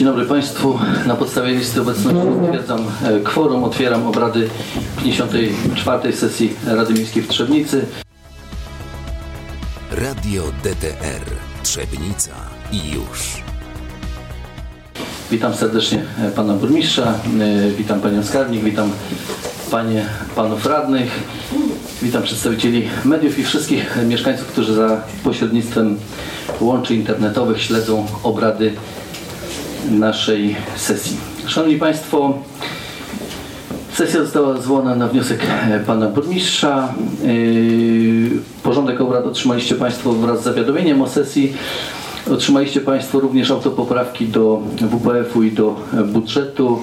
Dzień dobry Państwu. Na podstawie listy obecności stwierdzam e, kworum. Otwieram obrady 54. sesji Rady Miejskiej w Trzebnicy. Radio DTR Trzebnica i już. Witam serdecznie e, Pana Burmistrza, e, witam Panią Skarbnik, witam Panie, Panów Radnych, witam przedstawicieli mediów i wszystkich mieszkańców, którzy za pośrednictwem łączy internetowych śledzą obrady naszej sesji. Szanowni Państwo, Sesja została zwołana na wniosek e, pana burmistrza. Yy, Porządek obrad otrzymaliście Państwo wraz z zawiadomieniem o sesji. Otrzymaliście Państwo również autopoprawki do WPF-u i do e, budżetu.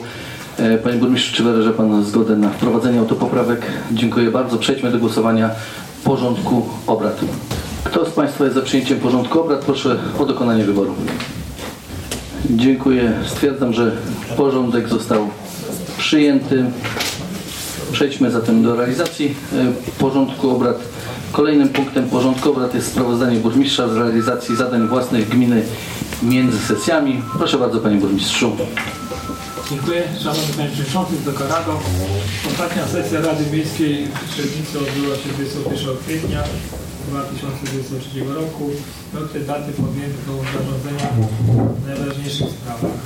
E, Panie burmistrzu, czy wyraża Pan zgodę na wprowadzenie autopoprawek? Dziękuję bardzo. Przejdźmy do głosowania porządku obrad. Kto z Państwa jest za przyjęciem porządku obrad? Proszę o dokonanie wyboru. Dziękuję. Stwierdzam, że porządek został przyjęty. Przejdźmy zatem do realizacji e, porządku obrad. Kolejnym punktem porządku obrad jest sprawozdanie burmistrza z realizacji zadań własnych gminy między sesjami. Proszę bardzo Panie Burmistrzu. Dziękuję. Szanowny Panie Przewodniczący, Wysoka Rado. Ostatnia sesja Rady Miejskiej w Trzebnicy odbyła się 21 kwietnia 2023 roku. Od tej daty podjęto zarządzenia w najważniejszych sprawach.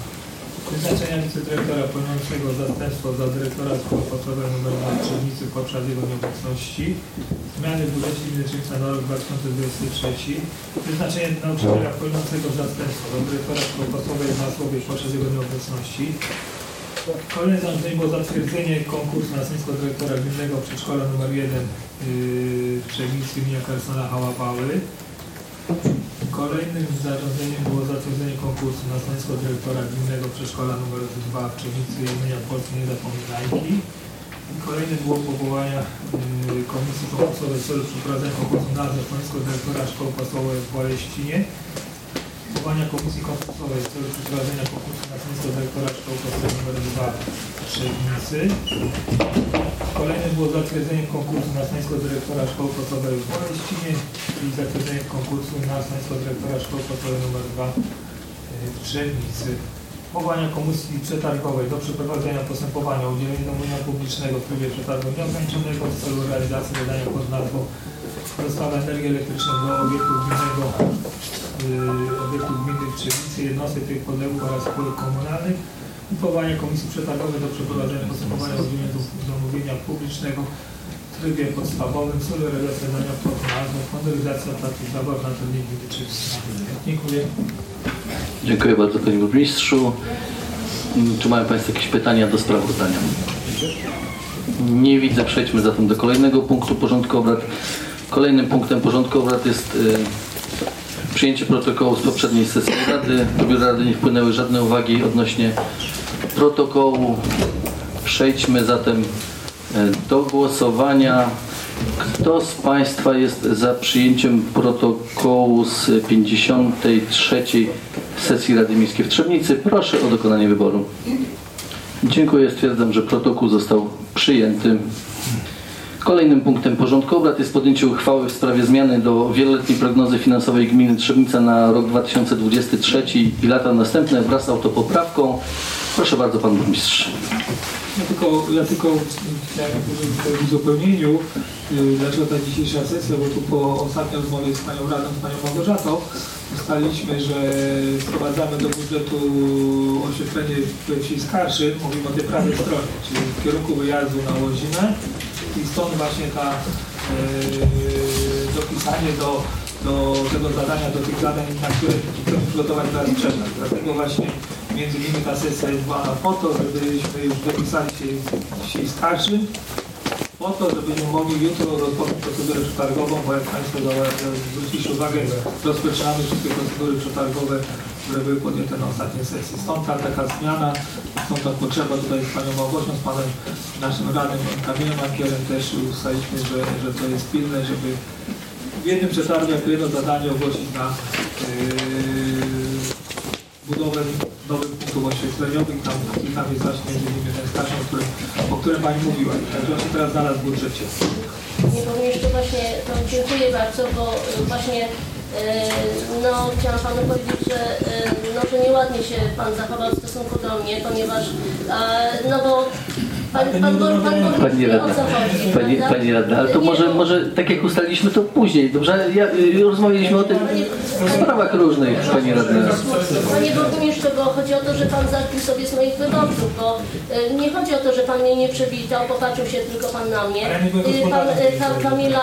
Wyznaczenia wicedyrektora pełniącego zastępstwo za dyrektora szkoły podstawowej nr 2 w Trzebnicy podczas jego nieobecności. Zmiany w budżecie Trzebnica na rok 2023. Wyznaczenie nauczyciela pełniącego zastępstwo za dyrektora szkoły podstawowej w Masłowie podczas jego nieobecności. Kolejne zarządzenie było zatwierdzenie konkursu na stanowisko dyrektora gminnego przedszkola nr 1 yy, w Trzebnicy imienia Karsona Hałapały. Kolejnym zarządzeniem było zatwierdzenie konkursu na stanowisko dyrektora gminnego przedszkola nr 2 w Trzebnicy imienia Polskiej Niezapominajki. Kolejne było powołania yy, komisji konkursowej w celu przeprowadzenia konkursu na stanowisko dyrektora szkoły podstawowej w Boleścinie. Powołania komisji konkursowej w celu przeprowadzenia konkursu na stanowisko dyrektora szkoły podstawowej nr 2 w Trzebnicy. Kolejne było zatwierdzenie konkursu na stanowisko dyrektora szkoły podstawowej w Boleścinie i zatwierdzenie konkursu na stanowisko dyrektora szkoły podstawowej nr 2 w Trzebnicy. Powołania komisji przetargowej do przeprowadzenia postępowania o udzielenie zamówienia publicznego w trybie przetargu nieograniczonego w celu realizacji zadania pod nazwą dostawa energii elektrycznej do obiektu gminnego yy, obiektu gminy w Trzebnicy, jednostek tych podległych oraz spółek komunalnych powołania komisji przetargowej do przeprowadzenia postępowania o udzielenie zamówienia publicznego w trybie podstawowym w celu realizacji zadania pod nazwą modernizacja placu zabaw na terenie gminy. Dziękuję. Dziękuję bardzo Panie Burmistrzu. Mm, Czy mają Państwo jakieś pytania do sprawozdania? Nie widzę. Przejdźmy zatem do kolejnego punktu porządku obrad. Kolejnym punktem porządku obrad jest y, przyjęcie protokołu z poprzedniej sesji Rady. Do Biura Rady nie wpłynęły żadne uwagi odnośnie protokołu. Przejdźmy zatem y, do głosowania. Kto z Państwa jest za przyjęciem protokołu z 53. sesji Rady Miejskiej w Trzebnicy? Proszę o dokonanie wyboru. Dziękuję. Stwierdzam, że protokół został przyjęty. Kolejnym punktem porządku obrad jest podjęcie uchwały w sprawie zmiany do wieloletniej prognozy finansowej gminy Trzebnica na rok 2023 i lata następne wraz z autopoprawką. Proszę bardzo, Pan Burmistrz. Ja tylko, ja tylko chciałem powiedzieć w uzupełnieniu, y, dlaczego ta dzisiejsza sesja, bo tu po ostatniej rozmowie z Panią Radą, z Panią Małgorzatą, ustaliliśmy, że wprowadzamy do budżetu oświetlenie wsi Skarży, mówimy o tej prawej stronie, czyli w kierunku wyjazdu na Łozimę i stąd właśnie ta y, dopisanie do, do tego zadania, do tych zadań, na które chcemy przygotować teraz przetarg. Dlatego właśnie między innymi ta sesja jest była po to, żebyśmy już dopisali się dzisiaj starszy, po to, żebyśmy mogli jutro rozpocząć procedurę przetargową, bo jak Państwo zwróciliście uwagę, rozpoczynamy wszystkie procedury przetargowe, które były podjęte na ostatniej sesji. Stąd ta taka zmiana, stąd ta potrzeba tutaj z Panią Małgosią, z Panem naszym radnym Kamilem Mankierem też ustaliliśmy, że, że to jest pilne, żeby w jednym przetargu jako jedno zadanie ogłosić na yy, budowę nowych punktów oświetleniowych. Tam, tam jest właśnie między innymi ten stadion, o którym, o którym Pani mówiła. Także on teraz znalazł w budżecie. Nie powiem jeszcze właśnie, to dziękuję bardzo, bo y, właśnie No, chciałam panu powiedzieć, że, e, no, że nieładnie się pan zachował w stosunku do mnie, ponieważ, e, no bo pan, pan, pan, pan, pan, Pani radna, o co chodzi, pani, pani radna, ale to może, bo- może tak jak ustaliliśmy to później, dobrze? Ja, y, rozmawialiśmy o tym w sprawach różnych, pani radna. Panie burmistrzu, bo chodzi o to, że pan zakpił sobie swoich wyborców, bo e, nie chodzi o to, że pan mnie nie przywitał, popatrzył się tylko pan na mnie. E, Pan, Ka- Kamila,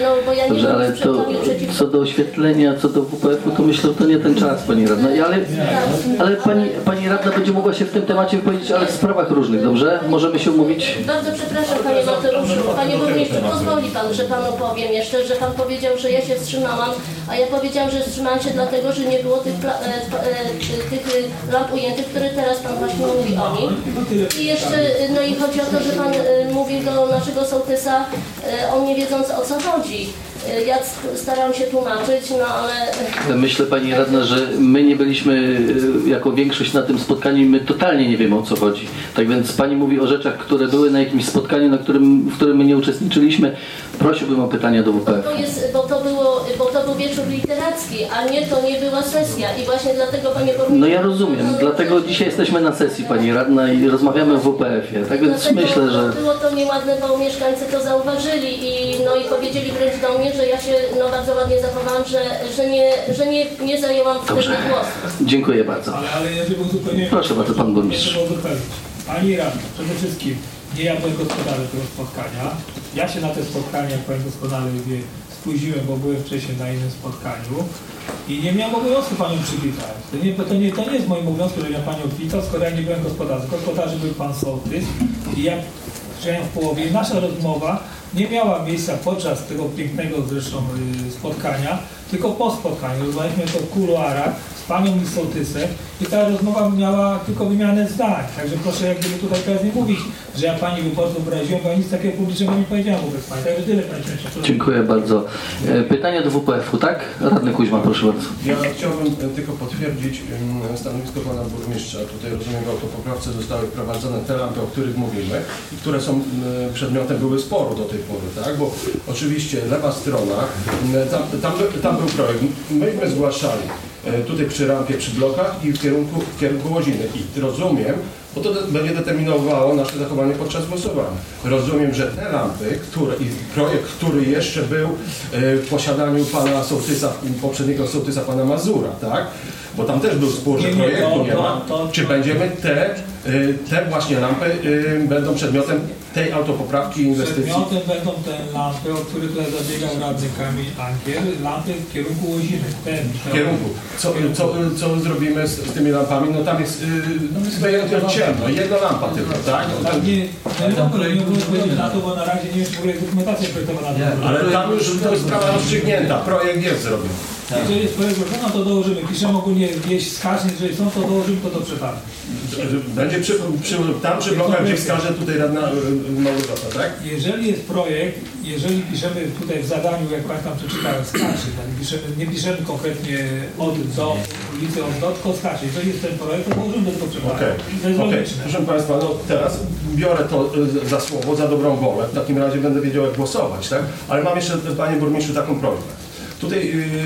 no bo ja nie Dobrze, ale to przeciw... co do oświetlenia, co do WPF-u, to myślę, że to nie ten czas, pani radna. Ale, ale pani, pani radna będzie mogła się w tym temacie wypowiedzieć, ale w sprawach różnych, dobrze? Możemy się umówić? Bardzo przepraszam panie Mateuszu, panie burmistrzu, pozwoli pan, że panu powiem jeszcze, że pan powiedział, że ja się wstrzymałam, a ja powiedziałam, że wstrzymałam się dlatego, że nie było tych, e, e, tych lamp ujętych, które teraz pan właśnie mówi o nich. I jeszcze, no i chodzi o to, że pan e, mówi do naszego sołtysa, on nie wiedząc o co chodzi. E, Ja s- starałam się tłumaczyć, no ale... Myślę, pani radna, że my nie byliśmy y, jako większość na tym spotkaniu i my totalnie nie wiemy o co chodzi. Tak więc pani mówi o rzeczach, które były na jakimś spotkaniu, na którym, w którym my nie uczestniczyliśmy. Prosiłbym o pytania do WPF. To jest, bo to było, bo to był wieczór literacki, a nie, to nie była sesja i właśnie dlatego panie burmistrzu... No ja rozumiem, dlatego dzisiaj jesteśmy na sesji pani radna i rozmawiamy w WPF-ie. Tak więc Dlatego myślę, że Było to nieładne, bo mieszkańcy to zauważyli i, no, i powiedzieli wręcz do mnie, że ja się no, bardzo ładnie zachowałam, że, że, nie, że nie, nie zajęłam wtedy Dobrze. głosu. dziękuję bardzo. Ale, ale ja uzupełnić... Proszę bardzo, pan burmistrz. Pani radna, przede wszystkim nie ja byłem gospodarzem tego spotkania. Ja się na te spotkanie, jak Pan doskonale wie, spóźniłem, bo byłem wcześniej na innym spotkaniu i nie miałem obowiązku Panią przywitać. To nie, to nie, to nie jest moim obowiązkiem, że ja Panią witał, skoro ja nie byłem gospodarzem. Gospodarzem był Pan Sołtys i ja przyjechałem w połowie nasza rozmowa nie miała miejsca podczas tego pięknego zresztą y, spotkania, tylko po spotkaniu. Rozmawialiśmy to w kuluarach Panią i Sołtysem i ta rozmowa miała tylko wymianę zdań. Także proszę jak gdyby tutaj teraz nie mówić, że ja Pani wyborców obraziłem, bo ja nic takiego publicznego nie powiedziałem wobec Pani. Także tyle Pani Przewodniczący. Dziękuję bardzo. E, Pytania do WPF-u, tak? Radny Kuźma, proszę bardzo. Ja chciałbym e, tylko potwierdzić stanowisko pana burmistrza. Tutaj rozumiem, w autopoprawce zostały wprowadzone te lampy, o których mówimy i które są przedmiotem były sporu do tej pory, tak? Bo oczywiście lewa strona, tam, tam, tam był projekt, myśmy zgłaszali tutaj przy rampie, przy blokach i w kierunku, w kierunku Łoziny. I rozumiem, bo to będzie determinowało nasze zachowanie podczas głosowania. Rozumiem, że te lampy, które, i projekt, który jeszcze był e, w posiadaniu pana sołtysa, poprzedniego sołtysa, pana Mazura, tak? Bo tam też był spór, że projektu to- nie ma. Czy będziemy te, e, te właśnie lampy e, będą przedmiotem tej autopoprawki inwestycji? Przedmiotem będą te lampy, o które tutaj zabiegał radny Kamil Ankier, lampy w kierunku Łoziny. Ten, W kierunku. Co, co, co zrobimy z, z tymi lampami? No tam jest yy, jest ciemno, jedna lampa tylko, tak? No, Tak, nie, nie mogę, nie na to, bo na razie nie jest w ogóle dokumentacja projektowana. ale tam już to jest sprawa rozstrzygnięta, projekt jest zrobiony. Jeżeli jest projekt złożony, to dołożymy. Piszemy ogólnie gdzieś wskaźnik, jeżeli są, to dołożymy to do przetargu. Będzie przy, przy, tam przy blokach, gdzie wskaże tutaj radna Małgorzata, tak? Jeżeli jest projekt, jeżeli piszemy tutaj w zadaniu, jak Państwo tam przeczytałem, skaczy, tak, piszemy, nie piszemy konkretnie od do ulicy, od do, tylko skaczy. Jeżeli jest ten projekt, to. Okej, To jest okej. logiczne. Proszę Państwa, no teraz biorę to y, za słowo, za dobrą wolę. W takim razie będę wiedział, jak głosować, tak? Ale mam jeszcze, Panie Burmistrzu, taką prośbę. Tutaj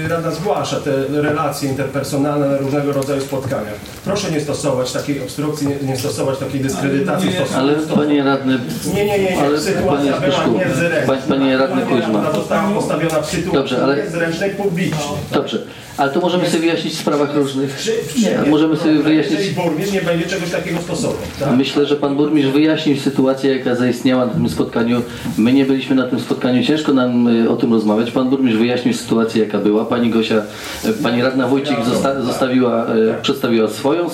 y, Rada zgłasza te relacje interpersonalne na różnego rodzaju spotkaniach. Proszę nie stosować takiej obstrukcji, nie, stosować takiej dyskredytacji Ale nie. Ale panie radny, Nie, nie, nie. Ale Sytuacja panie była niezręczna. panie- panie radny Kuźma. została postawiona w sytuacji Dobrze, ale- niezręcznej publicznie. dobrze. Ale to możemy sobie wyjaśnić w sprawach różnych. Przy, Nie, możemy sobie wyjaśnić. Burmistrz nie będzie czegoś takiego stosował, tak? Myślę, że pan burmistrz wyjaśnił sytuację, jaka zaistniała na tym spotkaniu. My nie byliśmy na tym spotkaniu, ciężko nam y, o tym rozmawiać. Pan burmistrz wyjaśnił sytuację, jaka była. Pani Gosia, y, pani radna Wójcik zosta zostawiła, y, przedstawiła swoją y,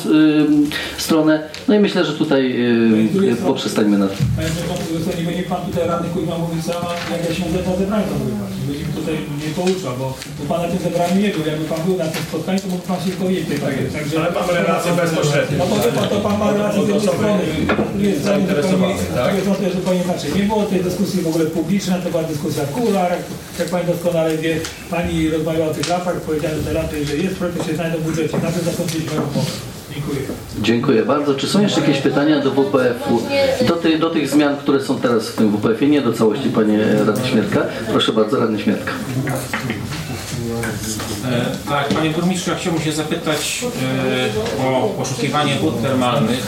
stronę. No i myślę, że tutaj y, y, poprzestańmy na tym. Panie Przewodniczący, nie będzie Pan tutaj radny Kuźma mówić sama, jak ja się na zebraniu bywać. Będzie mi tutaj nie pouczał, bo, bo Pan na tym zebraniu nie był. Jakby Pan był na tym spotkaniu, to mógł Pan się dowiedzieć tej tak jest. Także, Ale mamy relacje bezpośrednie. No wie Pan, to Pan ma relację z jednej strony. Tak? z drugiej strony to jest zupełnie inaczej. Nie było tej dyskusji w ogóle publicznej, to była dyskusja w kularach. Jak Pani doskonale wie, Pani rozmawiała o tych lampach, powiedziała, że te lampy, że jest projekt, się znajdą w budżecie. Na tym zakończyliśmy rozmowę. Dziękuję. Dziękuję bardzo. Czy są jeszcze jakieś pytania do WPF-u? Do, ty, do tych zmian, które są teraz w tym WPF-ie, nie do całości, panie radny Śmiertka. Proszę bardzo, radny Śmiertka. E, Tak, panie burmistrzu, ja chciałbym się zapytać e, o poszukiwanie wód termalnych,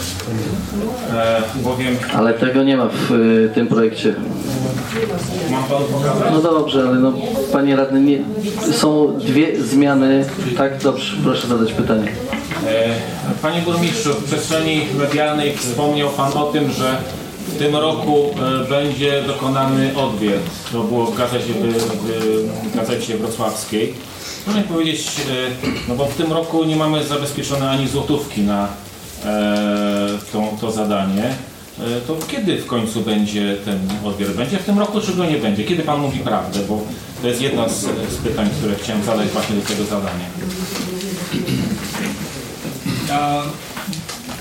e, bowiem Ale tego nie ma w y, tym projekcie. No dobrze, ale no panie radny, nie, są dwie zmiany. Tak, dobrze, proszę zadać pytanie. E, Panie burmistrzu, w przestrzeni medialnej wspomniał pan o tym, że w tym roku e, będzie dokonany odwiert. To było w gazecie, w, gazecie wrocławskiej. Mi powiedzieć, e, no bo w tym roku nie mamy zabezpieczone ani złotówki na tą, to zadanie. E, To kiedy w końcu będzie ten odwiert? Będzie w tym roku, czy go nie będzie? Kiedy pan mówi prawdę? Bo to jest jedno z, z pytań, które chciałem zadać właśnie do tego zadania. Ja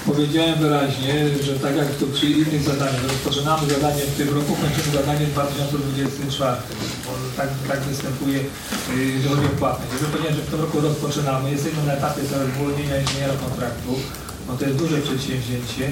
powiedziałem wyraźnie, że tak jak to przy innych zadaniach, rozpoczynamy zadanie w tym roku, kończymy zadanie w 2024. Bo tak, tak występuje, yy, jeżeli chodzi o płatność. Jeżeli powiedziałem, że w tym roku rozpoczynamy, jesteśmy na etapie zwolnienia inżyniera kontraktu, bo to jest duże przedsięwzięcie.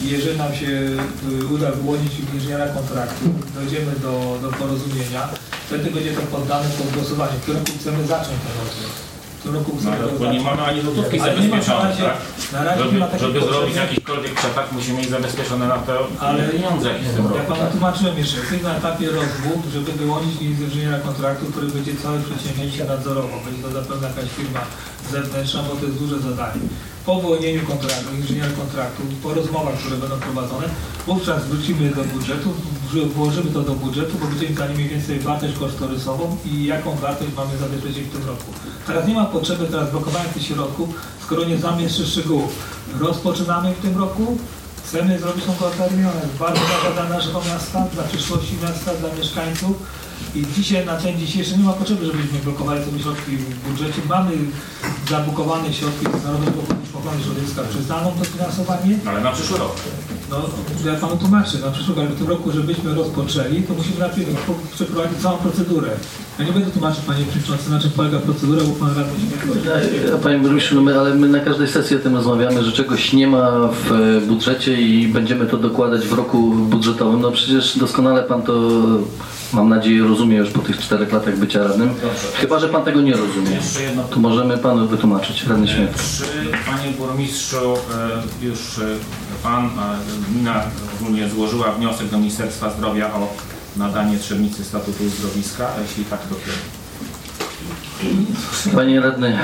Jeżeli nam się y, uda wyłonić inżyniera kontraktu, dojdziemy do, do porozumienia, wtedy będzie to poddane pod głosowanie, w którym chcemy zacząć ten rozwój. Roku No, ale bo nie mamy ani złotówki Ale nie ma na zabezpieczone, razie- tak? na razie Żeby, ma takiej żeby potrzeby. zrobić jakikolwiek przetarg, musimy mieć zabezpieczone na to Ale- pieniądze jakieś w tym Ja roku. panu tak? tłumaczyłem jeszcze, jesteśmy na etapie rozwód, żeby wyłonić inżyniera kontraktu, który będzie całe przedsięwzięcie nadzorował. Będzie to zapewne jakaś firma zewnętrzna, bo to jest duże zadanie. Po wyłonieniu kontraktu, inżyniera kontraktu, po rozmowach, które będą prowadzone, wówczas wrócimy do budżetu, włożymy to do budżetu, bo będziemy mieli mniej więcej wartość kosztorysową i jaką wartość mamy zabezpieczyć w tym roku. Teraz nie ma potrzeby teraz blokowania tych środków, skoro nie znamy jeszcze szczegółów. Rozpoczynamy w tym roku, Chcemy zrobić tą terminal. Bardzo ważna dla naszego miasta, dla przyszłości miasta, dla mieszkańców. I dzisiaj, na ten dzisiejszy, nie ma potrzeby, żebyśmy blokowali sobie środki w budżecie. Mamy zabukowane środki z Narodowego Funduszu Ochrony Środowiska przyznaną to finansowanie. Ale na przyszły rok. No, ja panu tłumaczę, na ale w tym roku, żebyśmy rozpoczęli, to musimy najpierw przeprowadzić całą procedurę. Ja nie będę tłumaczył, panie przewodniczący, na czym polega procedura, bo pan radny się nie Panie burmistrzu, no my, ale my na każdej sesji o tym rozmawiamy, że czegoś nie ma w e, budżecie i będziemy to dokładać w roku budżetowym. No przecież doskonale pan to, mam nadzieję, rozumie już po tych czterech latach bycia radnym. Chyba, że pan tego nie rozumie. Jeszcze jedno To możemy panu wytłumaczyć, radny Śmiech. Czy panie burmistrzu e, już e, pan, e, gmina ogólnie złożyła wniosek do Ministerstwa Zdrowia o nadanie Trzebnicy statutu uzdrowiska? A jeśli tak, to kiedy? Panie radny.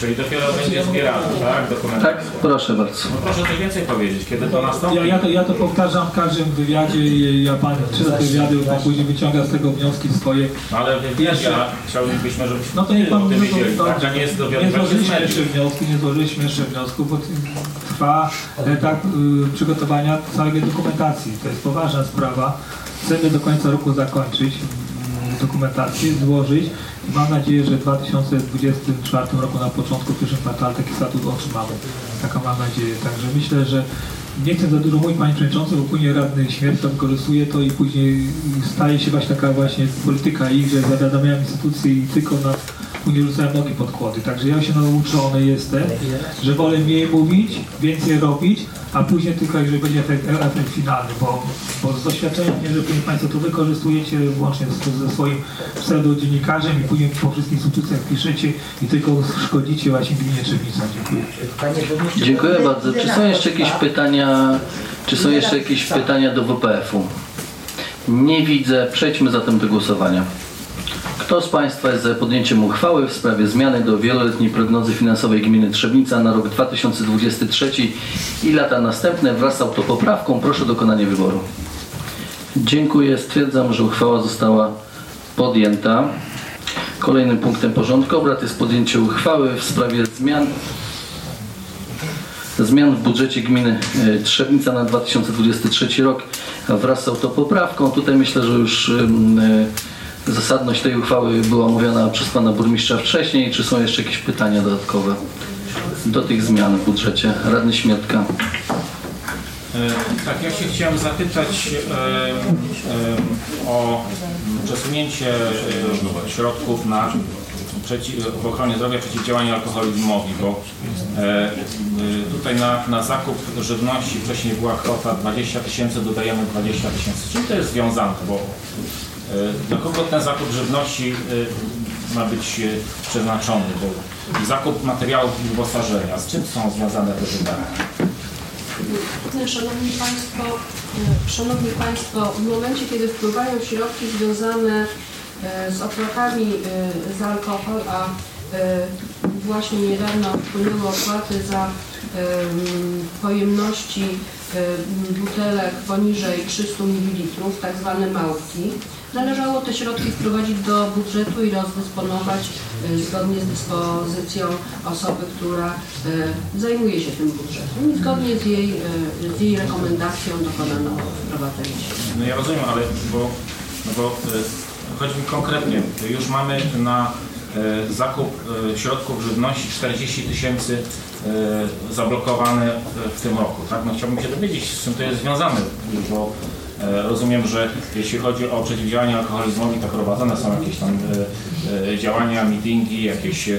Czyli dopiero będzie zbierana, tak? Tak? Proszę bardzo. No proszę coś więcej powiedzieć, kiedy to nastąpi? Ja, ja, to, ja to powtarzam w każdym wywiadzie i ja pan czyta te wywiady, pan później wyciąga z tego wnioski swoje. No ale wywiadia, chciałbyśmy, żebyśmy No to nie pan o tym no to- wiedzieli, to- tak? A nie jest Nie złożyliśmy jeszcze wniosku, nie złożyliśmy jeszcze wniosku, bo trwa etap y, przygotowania całej dokumentacji. To jest poważna sprawa. Chcemy do końca roku zakończyć dokumentację, złożyć i mam nadzieję, że w 2024 roku na początku, w pierwszym kwartale taki statut otrzymamy. Taką mam nadzieję. Także myślę, że nie chcę za dużo mówić Panie Przewodniczący, bo później radny śmierć to wykorzystuje to i później staje się właśnie taka właśnie polityka ich, że zawiadamiają instytucje i tylko nas później rzucają nogi pod kłody. Także ja się nauczony jestem, że wolę mniej mówić, więcej robić, a później tylko jeżeli będzie efekt, efekt finalny, bo, bo z doświadczenia wiem, że później Państwo to wykorzystujecie łącznie z, ze swoim pseudodziennikarzem i później po wszystkich instytucjach piszecie i tylko szkodzicie właśnie gminie Trzebnica. Dziękuję. Dziękuję bardzo. Czy są jeszcze jakieś pytania, czy są jeszcze jakieś pytania do WPF-u? Nie widzę. Przejdźmy zatem do głosowania. Kto z Państwa jest za podjęciem uchwały w sprawie zmiany do wieloletniej prognozy finansowej gminy Trzebnica na rok 2023 i lata następne wraz z autopoprawką? Proszę o dokonanie wyboru. Dziękuję. Stwierdzam, że uchwała została podjęta. Kolejnym punktem porządku obrad jest podjęcie uchwały w sprawie zmian zmian w budżecie gminy e, Trzebnica na 2023 rok wraz z autopoprawką. Tutaj myślę, że już e, zasadność tej uchwały była omówiona przez pana burmistrza wcześniej. Czy są jeszcze jakieś pytania dodatkowe do tych zmian w budżecie? Radny Śmiertka. E, Tak, ja się chciałem zapytać e, e, o przesunięcie środków na w ochronie zdrowia przeciwdziałanie alkoholizmowi, bo tutaj na, na zakup żywności wcześniej była kwota 20 tysięcy, dodajemy 20 tysięcy. Czym to jest związane? Bo Dla kogo ten zakup żywności y, ma być y, przeznaczony? Bo zakup materiałów i wyposażenia, z czym są związane te wydatki? Szanowni Państwo, e, Szanowni Państwo, w momencie, kiedy wpływają środki związane e, z opłatami e, za alkohol, a e, właśnie niedawno wpłynęły opłaty za em, pojemności em, butelek poniżej 300 ml, tak zwane małpki, należało te środki wprowadzić do budżetu i rozdysponować e, zgodnie z dyspozycją osoby, która e, zajmuje się tym budżetem i zgodnie z jej, e, z jej rekomendacją dokonano wprowadzenia. No ja rozumiem, ale bo, no bo y, chodzi mi konkretnie, już mamy na y, zakup y, środków żywności 40 tysięcy y, zablokowane w, tym roku, tak? No chciałbym się dowiedzieć, z czym to jest związane, bo rozumiem, że jeśli chodzi o przeciwdziałanie alkoholizmowi, to prowadzone są jakieś tam e, e, działania, meetingi, jakieś e, e,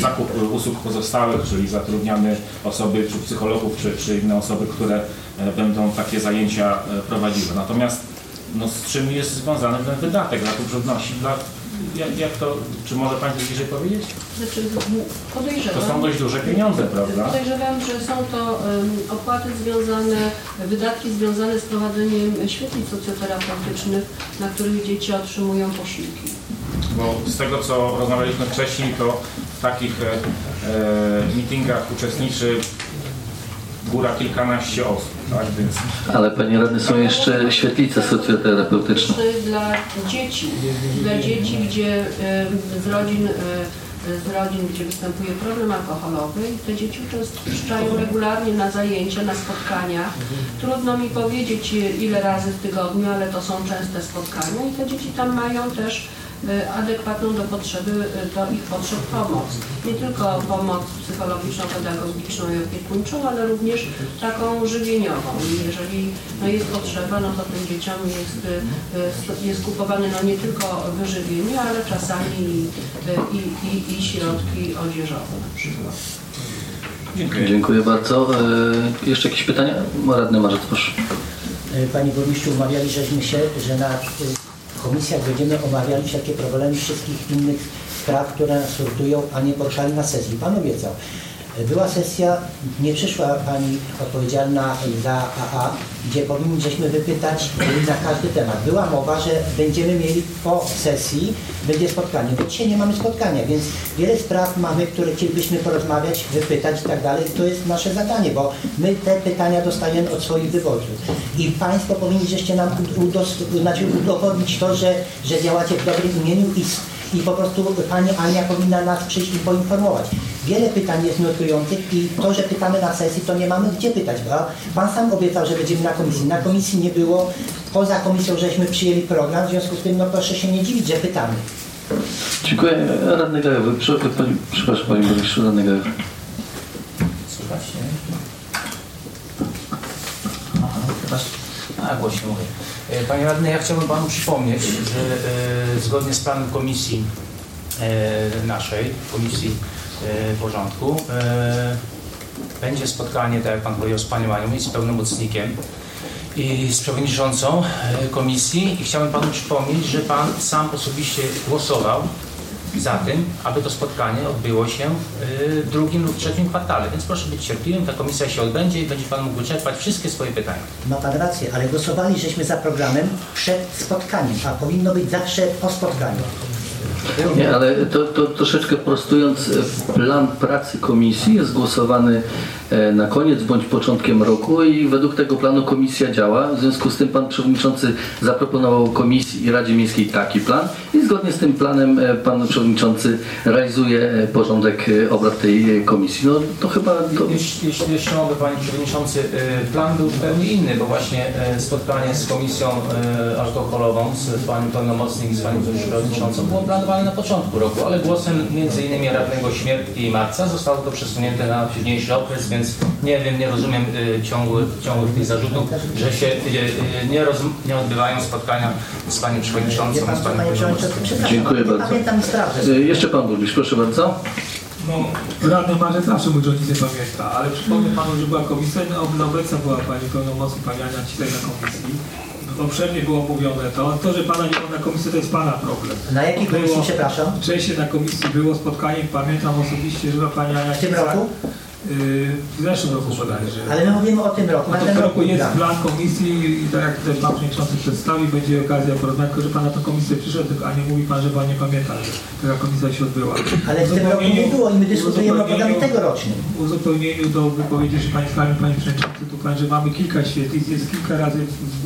zakup usług pozostałych, czyli zatrudniamy osoby, czy psychologów, czy, czy inne osoby, które e, będą takie zajęcia e, prowadziły. Natomiast no, z czym jest związany ten wydatek zakup żywności? Dla, jak, jak to, czy może Pani coś bliżej powiedzieć? Znaczy, To podejrzewam, są dość duże pieniądze, prawda? Podejrzewam, że są to em, opłaty związane, wydatki związane z prowadzeniem świetlic socjoterapeutycznych, na których dzieci otrzymują posiłki. Bo z tego, co rozmawialiśmy wcześniej, to w takich e, e, meetingach uczestniczy góra kilkanaście osób, tak? Więc Ale Panie Radny, są jeszcze świetlice socjoterapeutyczne. Dla dzieci, dla dzieci, gdzie z rodzin, e, z rodzin, gdzie występuje problem alkoholowy i te dzieci uczęszczają regularnie na zajęcia, na spotkania. Trudno mi powiedzieć ile razy w tygodniu, ale to są częste spotkania i te dzieci tam mają też adekwatną do potrzeby, e, do ich potrzeb pomoc. Nie tylko pomoc psychologiczną, pedagogiczną i opiekuńczą, ale również taką żywieniową. Jeżeli no, jest potrzeba, no to tym dzieciom jest, e, jest kupowane no, nie tylko wyżywienie, ale czasami i, i, i, i środki odzieżowe na przykład. dziękuję. Dziękuję bardzo. E, jeszcze jakieś pytania? Radny Marzec, proszę. E, Panie Burmistrzu, umawialiśmy się, że na y, komisjach będziemy omawiali wszelkie problemy wszystkich innych spraw, które nas nurtują, a nie poruszali na sesji. Pan obiecał. Była sesja, nie przyszła Pani odpowiedzialna za AA, gdzie powinniśmy wypytać na każdy temat. Była mowa, że będziemy mieli po sesji, będzie spotkanie, bo dzisiaj nie mamy spotkania, więc wiele spraw mamy, które chcielibyśmy porozmawiać, wypytać i tak dalej. To jest nasze zadanie, bo my te pytania dostajemy od swoich wyborców. I Państwo powinni żeście nam znaczy udowodnić to, że, że działacie w dobrym imieniu i, i po prostu Pani Ania powinna nas przyjść i poinformować. Wiele pytań jest nurtujących i to, że pytamy na sesji, to nie mamy gdzie pytać, bo Pan sam obiecał, że będziemy na komisji. Na komisji nie było, poza komisją żeśmy przyjęli program, w związku z tym no proszę się nie dziwić, że pytamy. Dziękuję. Radny Gajowy. Przepraszam Panie Burmistrzu, Radny Gajowy. Słychać, nie? Aha, chyba... A, głośno mówię. E, Panie Radny, ja chciałbym Panu przypomnieć, że e, zgodnie z planem komisji e, naszej, komisji porządku, e, będzie spotkanie, tak jak Pan powiedział, z Panią Anią i z pełnomocnikiem i z przewodniczącą e, komisji i chciałbym Panu przypomnieć, że Pan sam osobiście głosował za tym, aby to spotkanie odbyło się w drugim lub trzecim kwartale. Więc proszę być cierpliwym, ta komisja się odbędzie i będzie Pan mógł wyczerpać wszystkie swoje pytania. Ma Pan rację, ale głosowali żeśmy za programem przed spotkaniem, a powinno być zawsze po spotkaniu. Nie, ale to, to troszeczkę prostując, plan pracy komisji jest głosowany e, na koniec bądź początkiem roku i według tego planu komisja działa. W związku z tym pan przewodniczący zaproponował komisji i Radzie Miejskiej taki plan i zgodnie z tym planem e, pan przewodniczący realizuje e, porządek obrad tej komisji. No to chyba to, Jeśli, jeśli, jeśli mogę Panie Przewodniczący, plan był zupełnie inny, bo właśnie spotkanie z Komisją Alkoholową, z Panią Pełnomocnik z Panią Przewodniczącą było planowane na początku roku, ale głosem między innymi radnego Śmiertki i Marca zostało to przesunięte na późniejszy okres, więc nie wiem, nie rozumiem y, ciągłych, ciągłych tych zarzutów, że się y, y, nie, roz, nie odbywają spotkania z Panią Przewodniczącą, Pan z Panią Dziękuję bardzo. e, jeszcze pan burmistrz, proszę bardzo. No, radny Marzec zawsze mój pamięta, ale przypomnę panu, że była komisja, no, obecna była pani pełnomocnik, pani Ania dzisiaj na komisji. Poprzednio było mówione to. To, że pana nie ma na komisji, to jest pana problem. Na jakiej komisji, Było- przepraszam? Wcześniej na komisji było spotkanie, pamiętam osobiście, że pani Ania W tym roku? W zeszłym roku bodajże. Ale my mówimy o tym roku. No to w rok roku jest plan. plan komisji i tak jak tutaj pan przewodniczący przedstawi, będzie okazja porozmawiać, tylko że pan na tę komisję przyszedł, a nie mówi pan, że pan nie pamięta, że taka komisja się odbyła. Ale w tym roku nie było i my dyskutujemy o programie tegorocznym. W uzupełnieniu do wypowiedzi, że Pani Panie Przewodniczący, tu Pan, że mamy kilka świetlic, jest kilka razy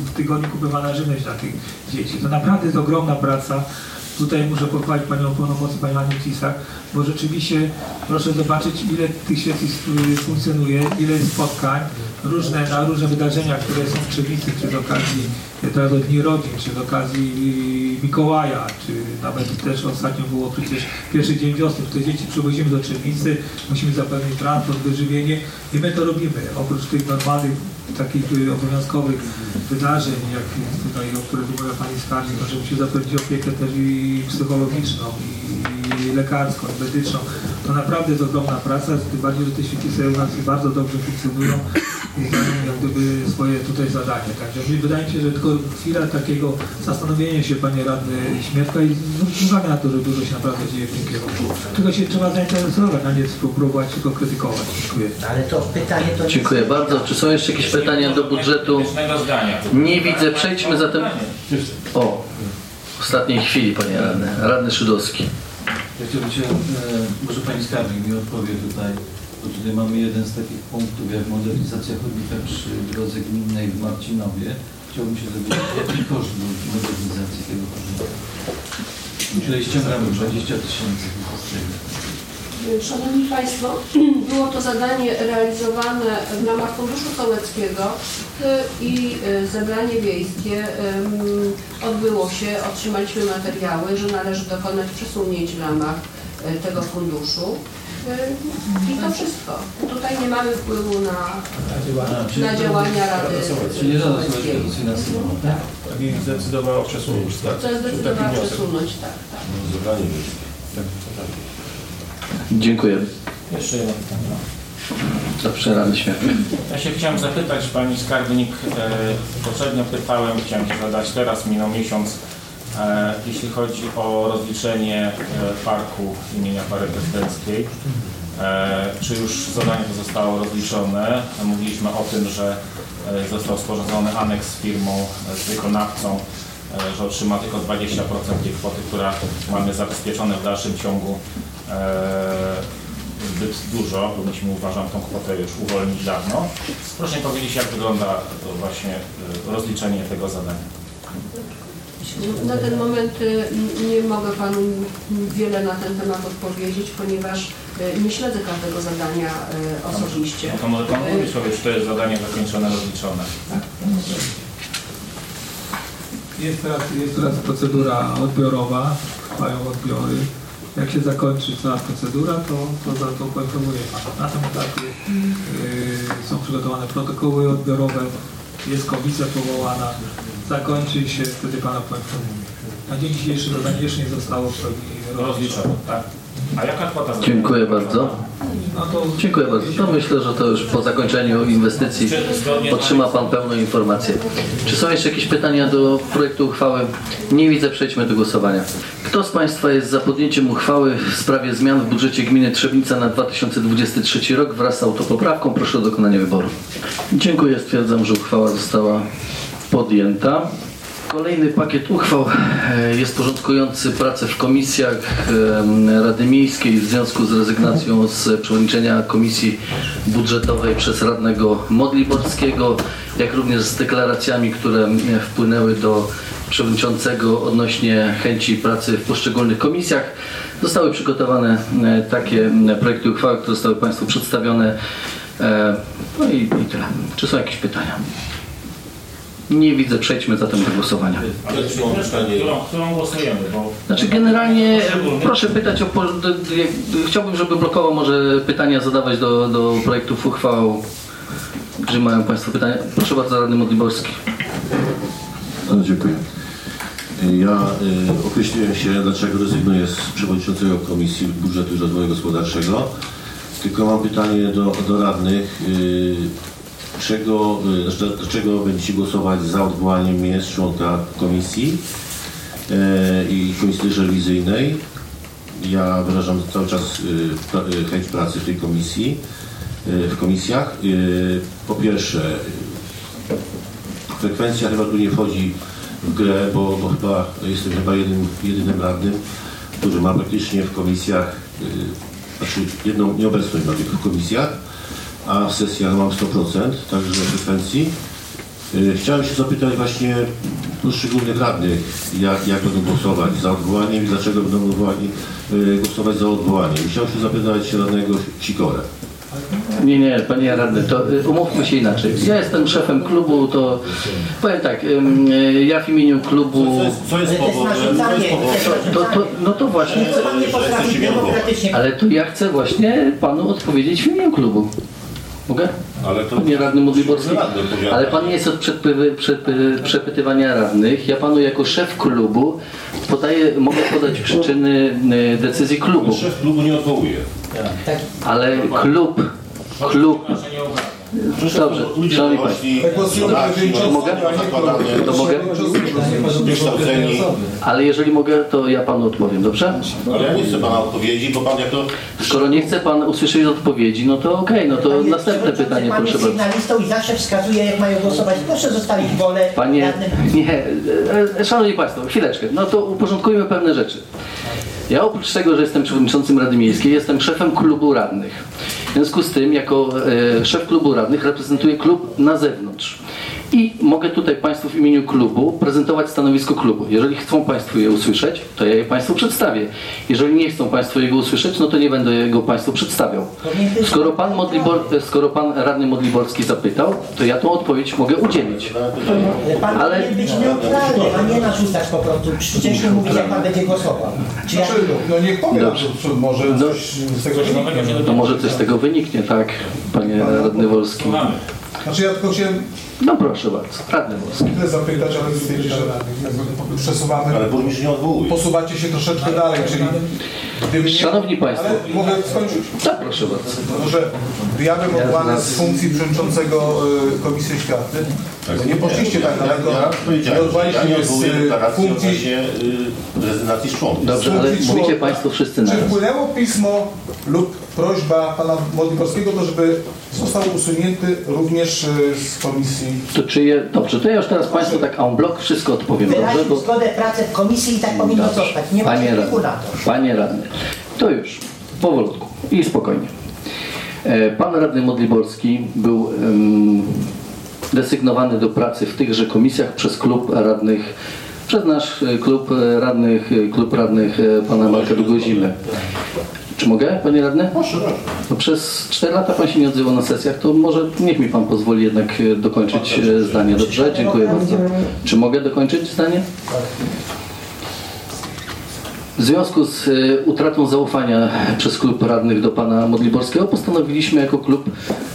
w tygodniu kupowana żywność dla tych dzieci. To naprawdę jest ogromna praca. Tutaj muszę pochwalić Panią pełnomocnik, Panią Anię Cisak, bo rzeczywiście proszę zobaczyć, ile tych świetlic y, funkcjonuje, ile jest spotkań, różne, na różne wydarzenia, które są w Trzebnicy, czy z okazji teraz od Dni Rodzin, czy z okazji Mikołaja, czy nawet też ostatnio było przecież pierwszy dzień wiosny, te dzieci przywozimy do Trzebnicy, musimy zapewnić transport, wyżywienie i my to robimy. Oprócz tych normalnych, takich y, obowiązkowych wydarzeń, jak tutaj, o których mówiła Pani Skarbnik, że musimy zapewnić opiekę też i psychologiczną, i lekarską, i medyczną. To naprawdę jest ogromna praca, tym bardziej, że te świetlice u nas bardzo dobrze funkcjonują i mają jak gdyby swoje tutaj zadanie. Także wydaje mi się, że tylko chwila takiego zastanowienia się, Panie Radny Śmiertka i zwrócić uwagę na to, że dużo się naprawdę dzieje w tym kierunku. Tylko się trzeba zainteresować, a nie spróbować tylko krytykować. Dziękuję. Ale to pytanie to nie Dziękuję bardzo. Czy są jeszcze jakieś pytania do budżetu? Nie widzę. Przejdźmy zatem... O, w ostatniej chwili, Panie Radny. Radny Szydowski. Ja chciałbym się, e, może Pani Skarbnik mi odpowie tutaj, tutaj mamy jeden z takich punktów jak modernizacja chodnika przy drodze gminnej w Marcinowie. Chciałbym się dowiedzieć, jaki koszt był modernizacji tego chodnika. Tutaj ściągamy 20 tysięcy. Szanowni Państwo, było to zadanie realizowane w ramach Funduszu Sołeckiego y, i y, zebranie wiejskie odbyło się, otrzymaliśmy materiały, że należy dokonać przesunięć w ramach y, tego funduszu. Y, I to wszystko. Tutaj nie mamy wpływu na, na działania Rady Czyli Rada Sołeckiej. Sołecka finansowa, tak? I zdecydowała o przesunięciu, tak? Co jest zdecydowała przesunąć, tak. tak. Zebranie Dziękuję. Jeszcze jedno pytanie. Dobrze, Śmiertek. Ja się chciałem zapytać Pani Skarbnik, e, poprzednio pytałem, chciałem się zadać teraz, minął miesiąc, e, jeśli chodzi o rozliczenie e, parku imienia Pary Prezydenckiej. E, czy już zadanie to zostało rozliczone? Mówiliśmy o tym, że e, został sporządzony aneks z firmą, e, z wykonawcą, e, że otrzyma tylko 20% tej kwoty, która mamy zabezpieczone w dalszym ciągu e, zbyt dużo, myśmy uważam tą kwotę już uwolnić dawno. Proszę mi powiedzieć, jak wygląda właśnie e, rozliczenie tego zadania. Na ten moment y, nie mogę Panu wiele na ten temat odpowiedzieć, ponieważ y, nie śledzę każdego zadania y, osobiście. No to może Pan powiedzieć sobie, czy to jest zadanie zakończone, rozliczone. Jest teraz, jest teraz procedura odbiorowa, trwają odbiory. Jak się zakończy cała procedura, to, to za to poinformuję Pana. Na tym etapie yy, są przygotowane protokoły odbiorowe, jest komisja powołana, zakończy się, wtedy Pana poinformuję. Na dzień dzisiejszy zadanie jeszcze nie zostało w pełni Rozliczone, tak. A jaka kwota? Dziękuję bardzo. No to Dziękuję bardzo. To myślę, że to już po zakończeniu inwestycji otrzyma Pan pełną informację. Czy są jeszcze jakieś pytania do projektu uchwały? Nie widzę. Przejdźmy do głosowania. Kto z Państwa jest za podjęciem uchwały w sprawie zmian w budżecie gminy Trzebnica na 2023 rok wraz z autopoprawką? Proszę o dokonanie wyboru. Dziękuję. Stwierdzam, że uchwała została podjęta. Kolejny pakiet uchwał e, jest porządkujący pracę w komisjach e, Rady Miejskiej w związku z rezygnacją z przewodniczenia Komisji Budżetowej przez radnego Modliborskiego, jak również z deklaracjami, które e, wpłynęły do przewodniczącego odnośnie chęci pracy w poszczególnych komisjach. Zostały przygotowane takie projekty uchwały, które zostały Państwu przedstawione. No i, i tyle. Czy są jakieś pytania? Nie widzę. Przejdźmy zatem do głosowania. Ale którą, którą głosujemy? Bo Znaczy generalnie proszę pytać o... Chciałbym, żeby blokowo może pytania zadawać do, do projektów uchwał. Gdzie mają Państwo pytania? Proszę bardzo, Radny Modliborski. No, dziękuję. Ja y, określiłem się, dlaczego rezygnuję z przewodniczącego Komisji Budżetu i Rozwoju Gospodarczego. Tylko mam pytanie do, do radnych. Y, dlaczego, y, dlaczego- dlaczego będziecie głosować za odwołaniem mnie z członka komisji e, i komisji rewizyjnej. Ja wyrażam cały czas y, y, chęć pracy w tej komisji, y, w komisjach. Y, Po pierwsze, frekwencja chyba tu nie wchodzi w grę, bo, bo chyba jestem chyba jedynym, jedynym radnym, który ma praktycznie w komisjach, y, znaczy jedną nieobecność ma w komisjach, a w sesjach mam 100%, także frekwencji. Y, Chciałem się zapytać właśnie poszczególnych radnych, jak, jak będą głosować za odwołaniem i dlaczego będą odwołani, y, głosować za odwołaniem. Chciałem się zapytać radnego Sikorę. Nie, nie, panie radny, to y, umówmy się inaczej. Ja jestem szefem klubu, to powiem tak, y, ja w imieniu klubu... Co jest, co jest Ale to jest powodem? Co narzucanie, jest powodem? to To, to, no to właśnie, ale to ja chcę właśnie panu odpowiedzieć w imieniu klubu. Mogę? Ale to Panie radny Modliborski, ale pan nie jest od przepy, przepy, przepytywania radnych. Ja panu jako szef klubu podaję, mogę podać przyczyny y, decyzji klubu, Szef klubu nie odwołuje. Tak, ale klub, klub, dobrze, szanowni państwo, To mogę? To mogę? Ale jeżeli mogę, to ja panu odpowiem, dobrze? Ale ja nie chcę pana odpowiedzi, bo pan jak to... Skoro nie chce pan usłyszeć odpowiedzi, no to okej, no to Panie następne pytanie, Pan proszę jest bardzo. sygnalistą i zawsze wskazuje, jak mają głosować. Proszę zostawić wolę Panie, radnym. nie, e, e, szanowni państwo, chwileczkę, no to uporządkujmy pewne rzeczy. Ja oprócz tego, że jestem przewodniczącym Rady Miejskiej, jestem szefem klubu radnych. W związku z tym, jako e, szef klubu radnych reprezentuję klub na zewnątrz. I mogę tutaj Państwu w imieniu klubu prezentować stanowisko klubu. Jeżeli chcą Państwo je usłyszeć, to ja je Państwu przedstawię. Jeżeli nie chcą Państwo jego usłyszeć, no to nie będę jego Państwu przedstawiał. Skoro Pan, Modlibor, skoro pan Radny Modliborski zapytał, to ja tą odpowiedź mogę udzielić. Pan Ale- powinien być neutralny, a nie narzucać po prostu. Wcześniej mówić, jak pan będzie głosował. Czy jak... Znaczy, no niech powie, Dobrze. co- co może No. coś z tego się To może coś z tego wyniknie, tak, Panie Radny Wolski? Znaczy ja tylko chciałem No proszę bardzo, Radny Wolski. tyle zapytać, ale stwierdzić, że przesuwamy, Ale burmistrz nie odwołuje. posuwacie się troszeczkę dalej, czyli gdyby nie... Szanowni Państwo. Ale mogę skończyć? Tak, proszę bardzo. No, że ja bym odwołany z funkcji przewodniczącego y, Komisji Oświaty, to nie poszliście tak daleko, Ja ja odwołaliście z odwołuję y, deklaracji funkcji odnośnie y, rezygnacji z członków. Dobrze, ale mówicie Państwo wszyscy Czy naraz. wpłynęło pismo lub prośba pana Modliborskiego, to żeby został usunięty również y, z komisji? To czyje... Dobrze, to ja już teraz Państwu tak en bloc wszystko odpowiem, dobrze? Wyraził Bo... zgodę pracę w komisji i tak powinno Dobrze. zostać. Nie ma Panie radny, panie radny, to już, powolutku i spokojnie. E, Pan radny Modliborski był em, desygnowany do pracy w tychże komisjach przez klub radnych, przez nasz e, klub e, radnych, e, klub radnych pana Marka Długozimy. Czy mogę, panie radny? Proszę, proszę. No przez 4 lata pan się nie odzywał na sesjach, to może niech mi pan pozwoli jednak e, dokończyć e, zdanie. Dobrze? Dziękuję bardzo. Czy mogę dokończyć zdanie? W związku z e, utratą zaufania przez klub radnych do pana Modliborskiego postanowiliśmy jako klub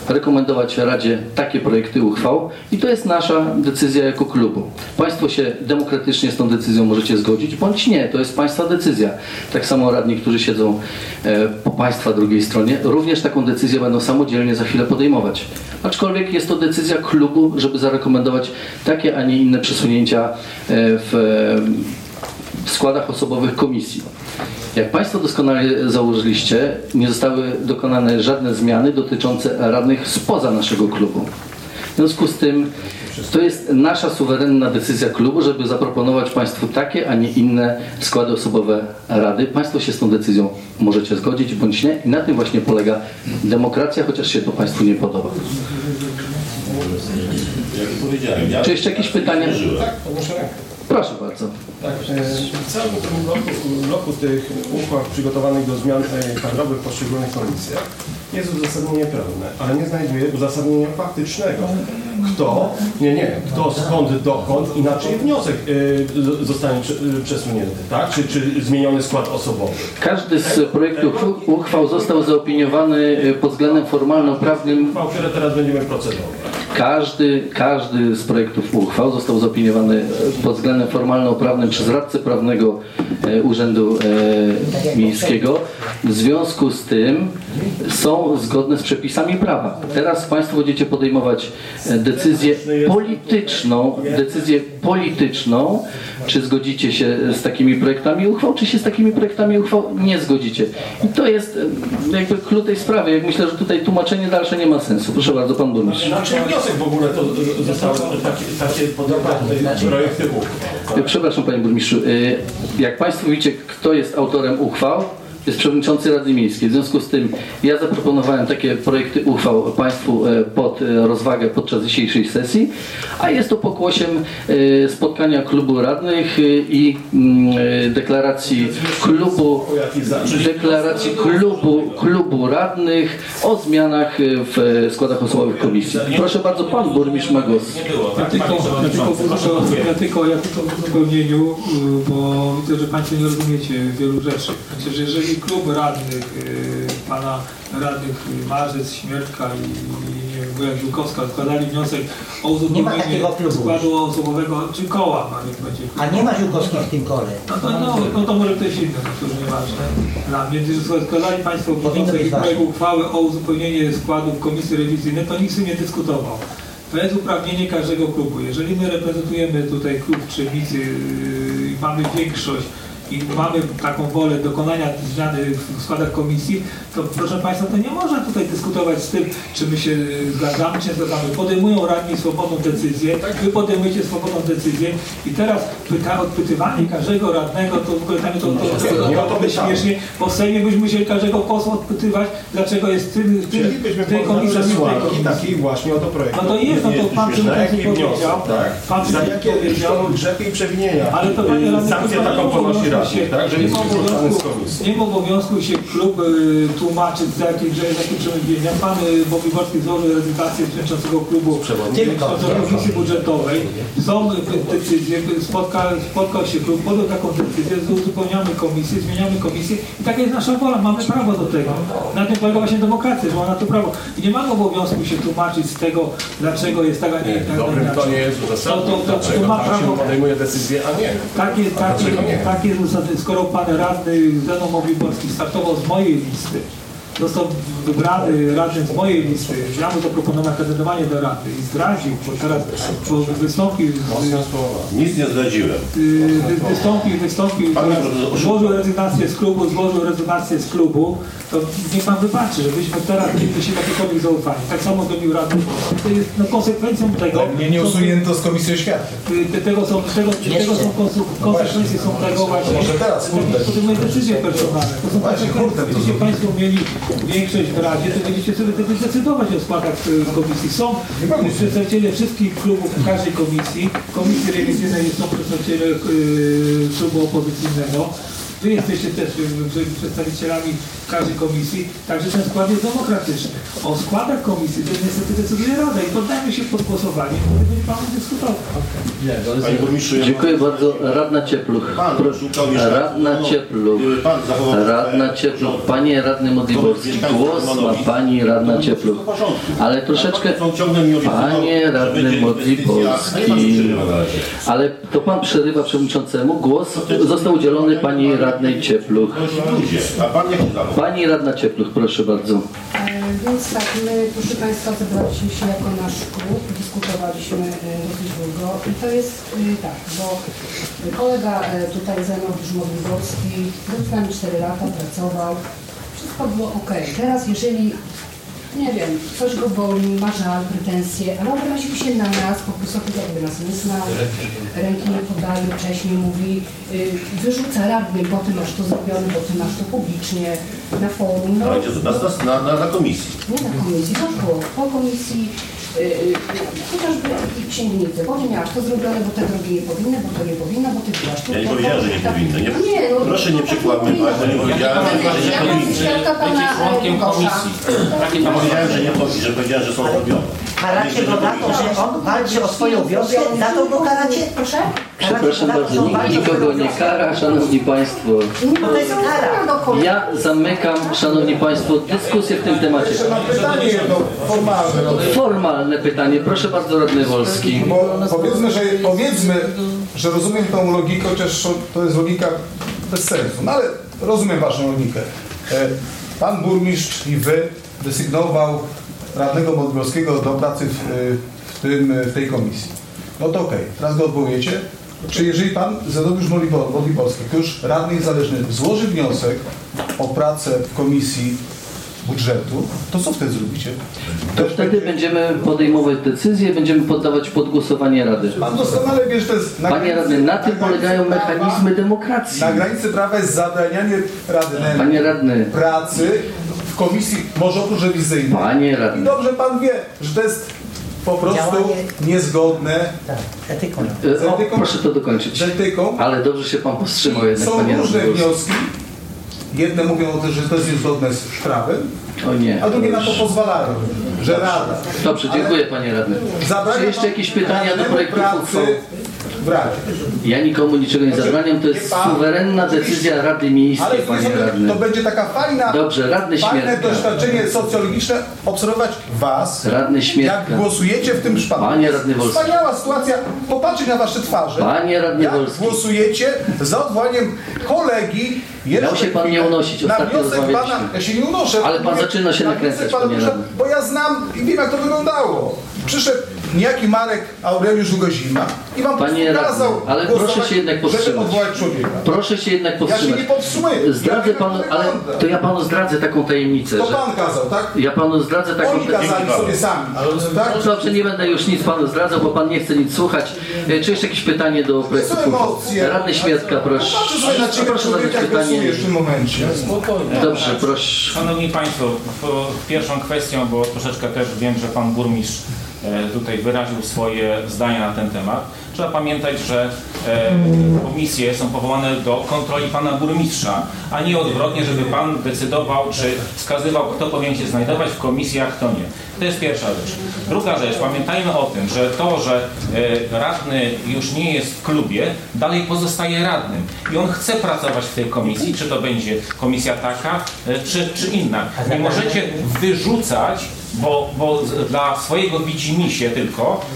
rekomendować Radzie takie projekty uchwał i to jest nasza decyzja jako klubu. Państwo się demokratycznie z tą decyzją możecie zgodzić bądź nie, to jest Państwa decyzja. Tak samo radni, którzy siedzą e, po Państwa drugiej stronie, również taką decyzję będą samodzielnie za chwilę podejmować. Aczkolwiek jest to decyzja klubu, żeby zarekomendować takie, a nie inne przesunięcia e, w w składach osobowych komisji. Jak Państwo doskonale założyliście, nie zostały dokonane żadne zmiany dotyczące radnych spoza naszego klubu. W związku z tym to jest nasza suwerenna decyzja klubu, żeby zaproponować Państwu takie, a nie inne składy osobowe rady. Państwo się z tą decyzją możecie zgodzić bądź nie i na tym właśnie polega demokracja, chociaż się to Państwu nie podoba. Jak powiedziałem, ja... Czy jeszcze jakieś pytania? Użyłem. Proszę bardzo. Tak, w całym tym bloku, bloku tych uchwał przygotowanych do zmian e, kadrowych w poszczególnych komisjach jest uzasadnienie prawne, ale nie znajduje uzasadnienia faktycznego. Kto, nie, nie, kto, skąd, dokąd, inaczej wniosek z- zostanie e, przesunięty, tak? Czy, czy zmieniony skład osobowy. Każdy z projektów uchwał został zaopiniowany y, pod względem formalno-prawnym Uchwał, które teraz będziemy procedować. Każdy, każdy z projektów uchwał został zaopiniowany pod względem formalno-prawnym przez radcę prawnego e, Urzędu e, Miejskiego. W związku z tym są zgodne z przepisami prawa. Teraz Państwo będziecie podejmować e, decyzję polityczną, decyzję polityczną, czy zgodzicie się z takimi projektami uchwał, czy się z takimi projektami uchwał nie zgodzicie. I to jest jakby klucz tej sprawy. Jak myślę, że tutaj tłumaczenie dalsze nie ma sensu. Proszę bardzo, Pan Burmistrz. W ogóle to y, uchwał? Przepraszam Panie Burmistrzu, e, jak Państwo widzicie, kto jest autorem uchwał, jest przewodniczący Rady Miejskiej. W związku z tym ja zaproponowałem takie projekty uchwał Państwu e, pod e, rozwagę podczas dzisiejszej sesji, a jest to pokłosiem e, spotkania klubu radnych i mm, deklaracji klubu, deklaracji klubu, klubu radnych o zmianach w składach osobowych komisji. Proszę bardzo, Pan Burmistrz ma głos. Ja tylko, ja tylko, proszę, ja tylko, ja tylko w uzupełnieniu, y, bo widzę, że Państwo nie rozumiecie wielu rzeczy. Znaczy, że klub radnych, y, Pana radnych y, Marzec, Śmiertka i, Żółkowska składali wniosek o uzupełnienie składu osobowego, czy koła, niech będzie. A nie ma Ziółkowskich w tym kole. No to, no, no to może ktoś inny, no to już nieważne. Dla mnie, składali Państwo wniosek i projekt uchwały o uzupełnienie składów komisji rewizyjnej, to nikt z tym nie dyskutował. To jest uprawnienie każdego klubu. Jeżeli my reprezentujemy tutaj klub Trzebnicy yy, i mamy większość i mamy taką wolę dokonania zmiany w składach komisji, to proszę Państwa, to nie można tutaj dyskutować z tym, czy my się zgadzamy, czy nie zgadzamy. Podejmują radni swobodną decyzję, Wy podejmujecie swobodną decyzję i teraz pyta, odpytywanie każdego radnego, to w ogóle tam to, to, to, to, to, to śmiesznie, bo Sejmie byśmy musieli każdego posła odpytywać, dlaczego jest w tym, tym, tej komisji, tej komisji. takiej właśnie oto projektu. No to jest, no to pan przewodniczący powiedział, tak? pan Za przewodniczący jakie grzechy i przewinienia. ale to panie radny, Sankcję to taką ponosi tak? Że nie jest z komisji. Nie ma obowiązku się klub y, tłumaczyć z jakich, że z jakim przemówienia. Pan y, Bobiborski złożył rezygnację przewodniczącego klubu przewodniczącego komisji budżetowej. Są y, decyzje, y, spotka, spotkał się klub, podjął taką decyzję, uzupełniamy komisję, zmieniamy komisję i taka jest nasza wola, mamy prawo do tego. Na tym polega właśnie demokracja, że ma na to prawo. I nie mamy obowiązku się tłumaczyć z tego, dlaczego jest taka, nie Nie, taka dobrym inaczej. tonie jest To, uzasadnione, to, to, to dlaczego ma tak prawo, podejmuje decyzję, a nie. takie, nie? takie skoro pan radny Zenon Mowiborski startował z mojej listy, został wybrany radnym z mojej listy, ja mu zaproponowałem kandydowanie do rady i zdradził, bo teraz bo wystąpił. Nic nie zdradziłem. y, wy- wystąpił, wystąpił, teraz złożył rezygnację z klubu, złożył rezygnację z klubu, to niech pan wybaczy, żebyśmy teraz się jakiekolwiek zaufanie. Tak samo zrobił radny. To jest no, konsekwencją tego, Nie, nie co- usunięto z Komisji Oświaty. Y, Tego są, tego, tego są konsu- konsekwencje są tego właśnie. Może teraz, kurde. Podejmuje decyzje personalne. To Właśnie, kurde, są- Państwo mieli większość w Radzie, to będziecie sobie wtedy decydować o składach y, komisji. Są przedstawiciele wszystkich klubów w każdej komisji. Komisji rewizyjnej są przedstawiciele y, klubu opozycyjnego. Wy jesteście też przedstawicielami każdej komisji, także ten skład jest demokratyczny. O składach komisji to niestety decyduje Rada i poddajmy się pod głosowanie, wtedy będzie Pan dyskutował. Panie burmistrzu, ja Dziękuję bardzo. Radna Ciepluch. Pan Proszę. Radna No, Ciepluch. y, Pan Radna Ciepluch. Panie radny Modliborski. Głos ma pani radna Ciepluch. Ale troszeczkę... Panie radny Modliborski. Ale to pan przerywa przewodniczącemu. Głos został udzielony pani radnej Ciepluch. Się zachował? Pani radna Ciepluch, proszę bardzo. E, Więc tak, my proszę Państwa zebraliśmy się jako nasz klub, dyskutowaliśmy e, dosyć długo i to jest e, tak, bo kolega tutaj Zenowicz Modliborski był z nami 4 lata, pracował, wszystko było ok. Teraz jeżeli nie wiem, coś go boli, ma żal, pretensje, ale obraził się na nas, po prostu jakby nas nie znał, ręki nie podaje, wcześniej mówi, y, wyrzuca radny, bo ty masz to zrobione, bo ty masz to publicznie, na forum. No, Ale gdzie to? Na, na, na, na komisji. nie na komisji, to po, po komisji, chociażby i księgnicy, bo ty miałaś to zrobione, bo te drogi nie powinny, bo to nie powinno, bo ty byłaś tu. Ja nie powiedziałem, że nie tak. powinny. Nie, Nie, no, proszę nie to przykładmy powinno. państwa, nie powiedziałem, że nie powinny. Bycie członkiem Łukasza. komisji. Ja powiedziałem, że nie powinny, że powiedziałem, że są zrobione. Karacie go za to, że on walczy o swoją wioskę, za to go karacie? Proszę? Przepraszam bardzo, nikt nikogo nie kara, szanowni państwo. No to jest kara. Ja zamykam, szanowni państwo, dyskusję w tym temacie. Mam pytanie jedno formalne. Formalne. Pytanie. Proszę bardzo, radny Wolski. Bo powiedzmy, że, powiedzmy, że rozumiem tą logikę, chociaż to jest logika bez sensu. No ale rozumiem Waszą logikę. E, Pan burmistrz i Wy desygnował radnego Modlowskiego do pracy w, w, tym, w tej komisji. No to okej, teraz go odwołujecie. Czy jeżeli Pan Zenobiusz Modlibor- Modliborski, jako już radny niezależny, złoży wniosek o pracę w komisji budżetu, to co wtedy zrobicie? To wtedy będziemy podejmować decyzje, będziemy poddawać pod głosowanie Rady. Pan doskonale wie, że to jest... na Panie granicy- radny, na tym granicy polegają prawa- mechanizmy demokracji. Na granicy prawa jest zabranianie radnemu Panie radny. pracy w komisji, może oprócz rewizyjnej. Panie I radny. dobrze Pan wie, że to jest po prostu Działanie- niezgodne Tak, etyką. E, O, proszę to dokończyć. z etyką. Ale dobrze się pan powstrzymał jednak, Są panie różne wnioski. Jedne mówią o tym, że to jest niezgodne z prawem, O nie. a drugie na to pozwalają, że Rada. Dobrze, dziękuję panie radny. Czy jeszcze jakieś pytania do projektu pracy uchwały? Radzie. Ja nikomu niczego nie zabraniam, to jest suwerenna decyzja Rady Ale Miejskiej, to, panie radny. to będzie taka fajna, Dobrze, radny fajne Śmiertka. doświadczenie socjologiczne obserwować Was, Radny Śmiertka. jak głosujecie w tym przypadku. Panie radny Wolski. Wspaniała sytuacja, popatrzeć na Wasze twarze. Panie radny jak Wolski. głosujecie za odwołaniem kolegi jeszcze Miał się pan nie unosić, na ostatnio wniosek rozmawialiśmy. pana, ja się nie unoszę. Ale pan mówię, zaczyna się na nakręcać, pana. Bo ja znam i wiem jak to wyglądało. Przyszedł niejaki Marek Aureliusz Długozima i wam Panie kazał radny, ale proszę się jednak powstrzymać. odwołać człowieka. Proszę się jednak Ja się powstrzymać. nie powstrzymuję. Zdradzę Ja panu, to ale to ja panu zdradzę taką tajemnicę, To że pan kazał, tak? ja panu zdradzę taką Oni kazali sobie sami. Tak? No dobrze, nie będę już nic panu zdradzał, bo pan nie chce nic słuchać. E, Czy jeszcze jakieś pytanie do projektu? są emocje. Radny Śmiertka, proszę. Patrzę sobie na ciebie, Proszę zadać pytanie. w tym momencie. Dobrze, proszę. Szanowni Państwo, pierwszą kwestią, bo troszeczkę też wiem, że Pan Burmistrz tutaj wyraził swoje zdania na ten temat. Trzeba pamiętać, że e, komisje są powołane do kontroli Pana Burmistrza, a nie odwrotnie, żeby Pan decydował, czy wskazywał, kto powinien się znajdować w komisji, a kto nie. To jest pierwsza rzecz. Druga rzecz, pamiętajmy o tym, że to, że e, radny już nie jest w klubie, dalej pozostaje radnym i on chce pracować w tej komisji, czy to będzie komisja taka, e, czy, czy inna. Nie możecie wyrzucać, bo, bo dla swojego widzimisię tylko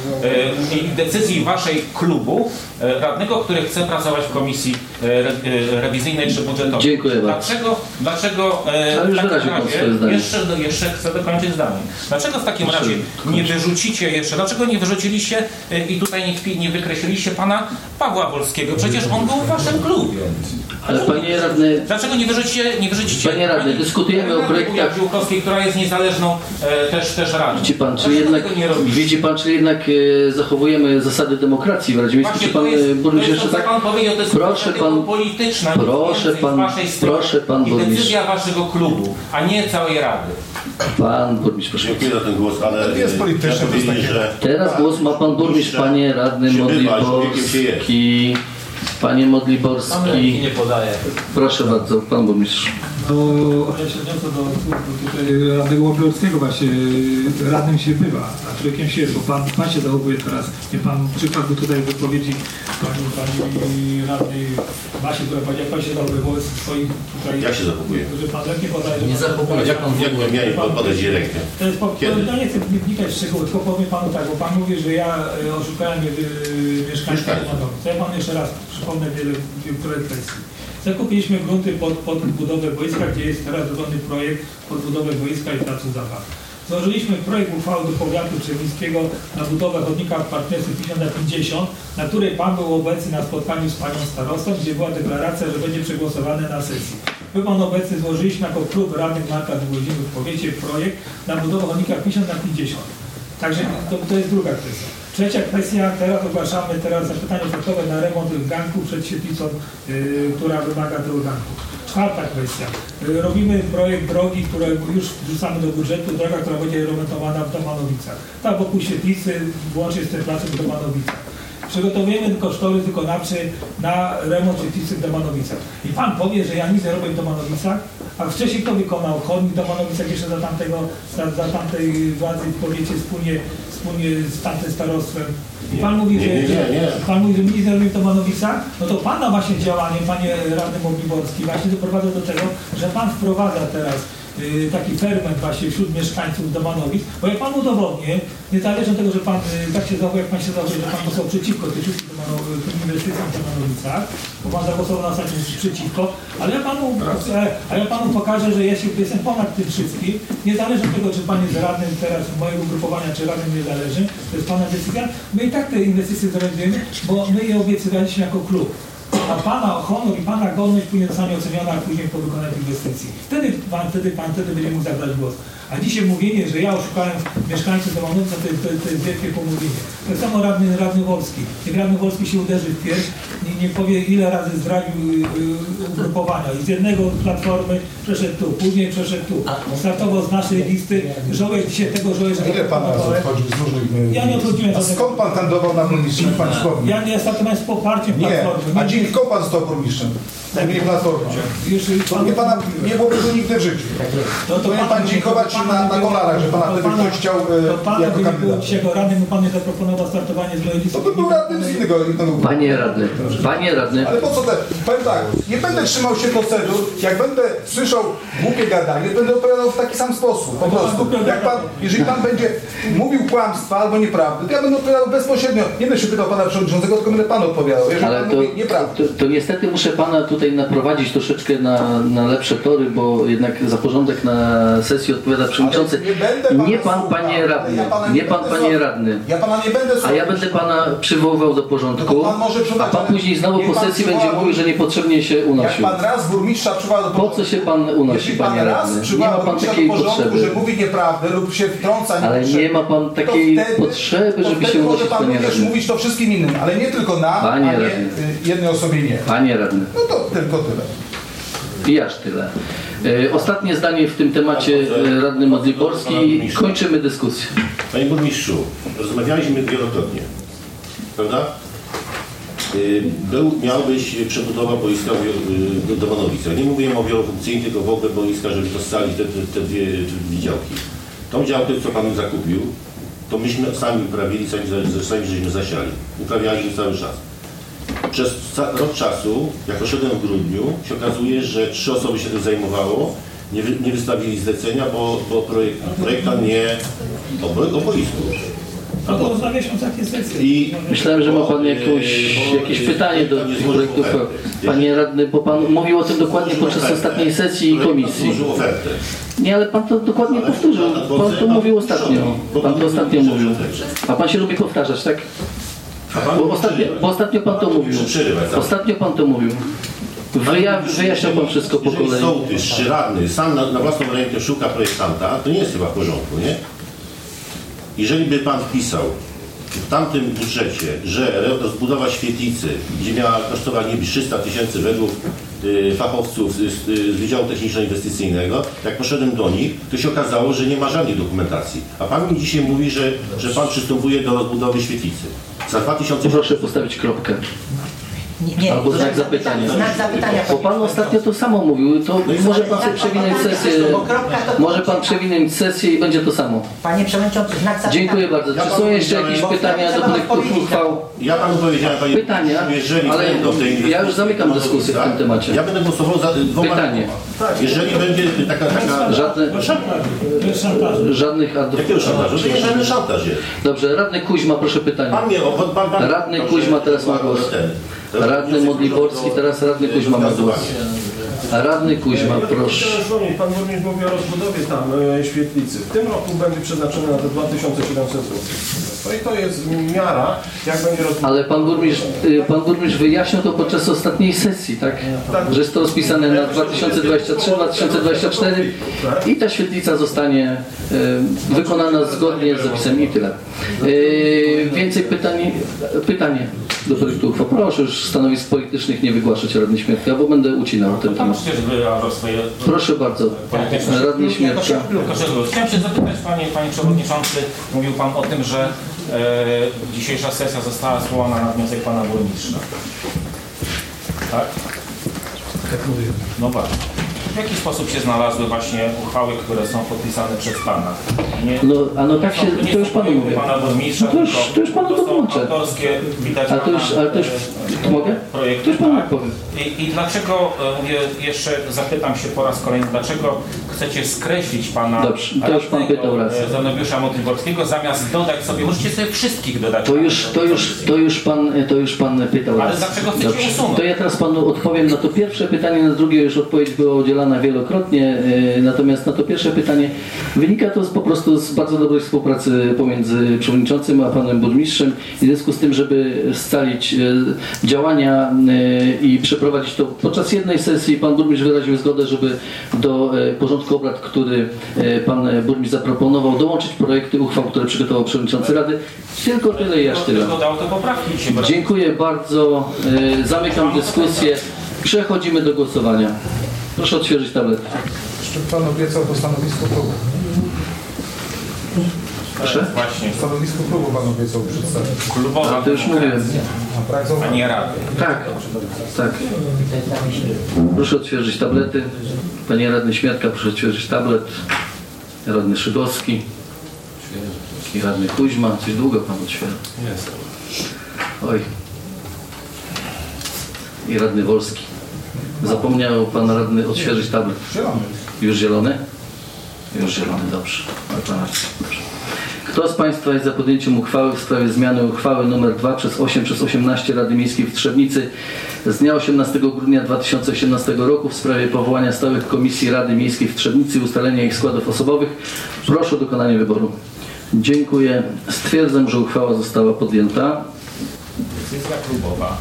e, i decyzji waszej klubu e, radnego, który chce pracować w komisji e, re, rewizyjnej czy budżetowej. Dziękuję bardzo. Dlaczego, dlaczego Ale już w takim razie, swoje zdanie. jeszcze, jeszcze chcę dokończyć zdanie. Dlaczego w takim razie nie wyrzucicie jeszcze, dlaczego nie wyrzuciliście i tutaj nie, nie wykreśliliście pana Pawła Wolskiego? Przecież on był w waszym klubie. Ale panie radny, Dlaczego nie wyrzucicie, nie wyrzucicie Panie radny, dyskutujemy o projektach- Piłkowskiej, która jest niezależną e, też, też radą. widzi pan, czy jednak, widzi pan, czy jednak e, zachowujemy zasady demokracji w Radzie Miejskiej? Czy pan jest, e, burmistrz jeszcze tak? pan powiedział, to jest Proszę pan- polityczna, proszę pan- z waszej strony. proszę pan burmistrz. decyzja waszego klubu, a nie całej Rady. Pan burmistrz, proszę. Dziękuję za ten głos, ale To jest e, polityczne, chciałem to jest takie- Teraz głos ma pan burmistrz, panie radny Się Modliborski. Panie Modliborski. nie podaje. Proszę bardzo, pan burmistrz. No, ja się odniosę do słów tutaj radnego Łobiorskiego właśnie, radnym się bywa, a człowiekiem się jest, bo pan, pan się zachowuje teraz, nie pan przykład był tutaj wypowiedzi pani, pani radnej Basi, która powiedziała, jak pan się zachowuje wobec swoich tutaj... Jak się zachowuje? Że pan lepiej podaje, Nie pan- zachowuje, jak pan jak nie miałem podać rękę? To jest po, ja nie chcę wnikać w szczegóły, tylko powiem panu tak, bo pan mówi, że ja e, oszukałem e, mieszkańców Mieszkańców. domowych. To ja panu jeszcze raz przypomnę wiele, niektóre kwestie. Zakupiliśmy grunty pod, pod budowę boiska, gdzie jest teraz zrobiony projekt pod budowę boiska i placu zabaw. Złożyliśmy projekt uchwały do powiatu Trzemińskiego na budowę chodnika w partnerstwie 50 na 50, na której pan był obecny na spotkaniu z panią starostą, gdzie była deklaracja, że będzie przegłosowane na sesji. Był pan obecny, złożyliśmy jako klub radnych Marka Długodzimy w powiecie projekt na budowę chodnika 50 na 50. Także to, to jest druga kwestia. Trzecia kwestia, teraz ogłaszamy teraz zapytanie ofertowe na remont ganku przed świetlicą, yy, która wymaga tego ganku. Czwarta kwestia. Yy, robimy projekt drogi, które już wrzucamy do budżetu, droga, która będzie remontowana w Domanowicach. Tam wokół świetlicy, włącznie z tym placem w Domanowicach. Przygotowujemy kosztorys wykonawczy na remont świetlicy w Domanowicach. I Pan powie, że ja nic nie robię w Domanowicach, a wcześniej kto wykonał chodnik w Domanowicach jeszcze za tamtego, za, za tamtej władzy w powiecie wspólnie, wspólnie z tamtym starostwem. I Pan mówi, Nie, że, nie, nie. Pan mówi, że nic nie robimy w Domanowicach, no to Pana właśnie działanie, Panie Radny Mogliborski, właśnie doprowadza do tego, że Pan wprowadza teraz taki ferment właśnie wśród mieszkańców Domanowic, bo jak Pan udowodnię, niezależnie od tego, że Pan y, tak się zachowuje, jak Pan się zachowuje, że Pan głosował przeciwko tym inwestycjom w Domanowicach, bo Pan zagłosował na ostatnim przeciwko, ale ja Panu, e, a ja Panu pokażę, że ja się, jestem ponad tym wszystkim, niezależnie od tego, czy Pan jest radnym teraz mojego ugrupowania, czy radnym nie zależy, to jest Pana decyzja, my i tak te inwestycje zrealizujemy, bo my je obiecywaliśmy jako klub. A Pana honor i Pana godność później zostanie oceniona później po wykonaniu inwestycji. Wtedy Pan, wtedy Pan wtedy będzie mógł zabrać głos. A dzisiaj mówienie, że ja oszukałem mieszkańców Domanowca, to, jest- to, jest- to jest wielkie pomówienie. Tak samo radny, radny Wolski. Jak radny Wolski się uderzy w pierś, nie, nie powie ile razy zdradził y, y, ugrupowania. I z jednego platformy przeszedł tu, później przeszedł tu. Startował z naszej listy. Żałuję dzisiaj tego, że... Ile pan razy odchodził z różnych... Ja nie odchodziłem A skąd pan kandydował na pan szkoły? Ja nie startowałem z poparciem Nie, platformy. a dzięki komu pan został burmistrzem? Tak, nie platformą. To nie pana, nie byłoby go nigdy w życiu. No to Powinien pana pan dziękować na, na kolarach, że pana to wtedy pana- ktoś chciał To e, pana jako kandydat. dzisiaj go radnym, bo pan nie zaproponował startowanie z listy. To by był radny z innego, innego Panie radny, panie radny, Ale po co te? Powiem tak, nie będę trzymał się procedur, jak będę słyszał głupie gadanie, będę opowiadał w taki sam sposób, po prostu. Jak pan, jeżeli pan będzie mówił kłamstwa albo nieprawdy, to ja będę odpowiadał bezpośrednio. Nie będę się pytał pana przewodniczącego, tylko będę panu odpowiadał. Jeżeli ale pan to, mówi nieprawdę. to, to niestety muszę pana tutaj naprowadzić troszeczkę na, na lepsze tory, bo jednak za porządek na sesji odpowiada przewodniczący. Nie Nie pan, słuchał, panie radny, ja nie nie pan, panie radny. Ja pana nie będę A ja będę pana przywoływał do No porządku, to pan a pan później znowu po sesji będzie mówił, że niepotrzebnie się Jak unosił. pan raz burmistrza przywoła do Po co się pan unosi, panie radny? Nie ma pan takiej porządku, potrzeby. że mówi nieprawdę lub się wtrąca Ale nie ma pan takiej wtedy- potrzeby, żeby się unosić, pan panie radny. mówić to wszystkim innym, ale nie tylko nam, Panie radny. y, jednej osobie nie. Panie radny. No to tylko tyle. I aż tyle. E, Ostatnie zdanie w tym temacie e, radny Modliborski. Kończymy dyskusję. Panie burmistrzu, rozmawialiśmy wielokrotnie, prawda? Y, Był, miał być przebudowa boiska do Domanowic. Ja nie mówiłem o wielofunkcyjnym, tylko w ogóle boiska, żeby dostali te, te, te dwie, dwie działki. Tą działkę, co Pan zakupił, to myśmy sami uprawili, sami, sami żeśmy zasiali. Uprawialiśmy cały czas. Przez rok czasu, jak poszedłem w grudniu, się okazuje, że trzy osoby się tym zajmowało, nie, wy, nie wystawili zlecenia, bo, bo projekt, projektant nie o, bo- o boisku. No to za miesiąc jakie sesje. I Myślałem, że ma Pan jakąś, jakieś pytanie do projektów. Panie radny, bo Pan mówił o tym dokładnie podczas ostatniej sesji komisji. Złożył ofertę. Nie, ale Pan to dokładnie powtórzył. Pan to mówił ostatnio. Pan to ostatnio mówił. A Pan się lubi powtarzać, tak? Bo ostatnio, bo ostatnio Pan to mówił. Ostatnio Pan to mówił. Wyja, wyjaśniał Pan wszystko po Jeżeli kolei. sołtys czy radny sam na, na własną rękę szuka projektanta, to nie jest chyba w porządku, nie? Jeżeli by Pan wpisał w tamtym budżecie, że rozbudowa świetlicy, gdzie miała kosztować wiem, 300 tysięcy według y, fachowców z, z, z Wydziału Techniczno-Inwestycyjnego, jak poszedłem do nich, to się okazało, że nie ma żadnej dokumentacji. A Pan mi dzisiaj mówi, że, że Pan przystępuje do rozbudowy świetlicy. Za 2000 Proszę postawić kropkę. Nie, nie, Albo znak zapytania. Znak zapytania. Bo Pan ostatnio to samo mówił, to może Pan sobie przewinąć sesję. Może Pan przewinąć sesję i będzie to samo. Panie Przewodniczący, znak zapytania. Dziękuję bardzo. Czy są jeszcze jakieś pytania do projektów uchwał? Ja panu powiedziałem, panie Pytania, ale ja już zamykam dyskusję w tym temacie. Ja będę głosował za dwoma. Pytanie. Jeżeli będzie taka, taka Żadne, żadnych ad... Jakiego szantażu? To nie żaden szantaż jest. Dobrze, radny Kuźma, proszę pytanie. Pan mnie, o, pan, pan, pan, Radny Kuźma teraz ma głos. Radny Modliborski, teraz radny Kuźma ma głos. Radny Kuźma, proszę. Pan Burmistrz mówi o rozbudowie tam e, świetlicy. W tym roku będzie przeznaczone na te 2700 zł. No i to jest miara, jak będzie rozbudowa. Ale pan burmistrz, y, pan burmistrz wyjaśnił to podczas ostatniej sesji, tak? Że jest to rozpisane na 2023-2024 i ta świetlica zostanie y, wykonana zgodnie z zapisem i tyle. Y, więcej pytań, pytanie do projektu uchwał. Proszę już stanowisk politycznych nie wygłaszać radny Śmiertka, bo będę ucinał ten Tam temat. swoje Proszę bardzo, radny Śmiertka. Chciałem się zapytać Panie, Panie Przewodniczący, mówił Pan o tym, że e, dzisiejsza sesja została zwołana na wniosek Pana Burmistrza. Tak? Tak mówię. No właśnie. W jaki sposób się znalazły właśnie uchwały, które są podpisane przez Pana? Nie, No, a no tak się, nie to już panu mówię. Pana burmistrza, No to już, to już panu to dokończę. autorskie, widać A to już, ale to już, to mogę? projekty, To już panu tak? powiem. I, I dlaczego, e, mówię, jeszcze zapytam się po raz kolejny, dlaczego chcecie skreślić Pana Dobrze, to już pan pytał raz. e, Zanobiusza zamiast dodać sobie, możecie sobie wszystkich dodać. To już, to już, to już pan, to już pan pytał Ale raz. dlaczego chcecie usunąć? To ja teraz panu odpowiem na to pierwsze pytanie, na drugie już odpowiedź była udzielana wielokrotnie. yy, Natomiast na to pierwsze pytanie wynika to z, po prostu z bardzo dobrej współpracy pomiędzy przewodniczącym a panem burmistrzem i w związku z tym, żeby scalić yy, działania yy, i przeprowadzić to podczas jednej sesji, pan burmistrz wyraził zgodę, żeby do porządku obrad, który pan burmistrz zaproponował, dołączyć projekty uchwał, które przygotował przewodniczący Rady. Tylko tyle i aż tyle. Dziękuję bardzo. Y, Zamykam dyskusję. Przechodzimy do głosowania. Proszę odświeżyć tablet. Jeszcze Pan obiecał to stanowisko klubu. Proszę. Właśnie, Stanowisko klubu Pan obiecał przedstawić. klubowa A to już mówiłem. A tak nie rady. Tak. Tak. Proszę odświeżyć tablety. Panie radny Śmiatka, proszę odświeżyć tablet. Radny Szygowski. I radny Kuźma. Coś długo pan odświeża. Oj. I radny Wolski. Zapomniał pan radny odświeżyć tablet. Zielony. Już zielony? Już zielony, dobrze. Dobrze. Kto z Państwa jest za podjęciem uchwały w sprawie zmiany uchwały nr 2 przez 8 przez 18 Rady Miejskiej w Trzebnicy z dnia 18 grudnia 2018 roku w sprawie powołania stałych komisji Rady Miejskiej w Trzebnicy i ustalenia ich składów osobowych? Proszę o dokonanie wyboru. Dziękuję. Stwierdzam, że uchwała została podjęta. Decyzja klubowa.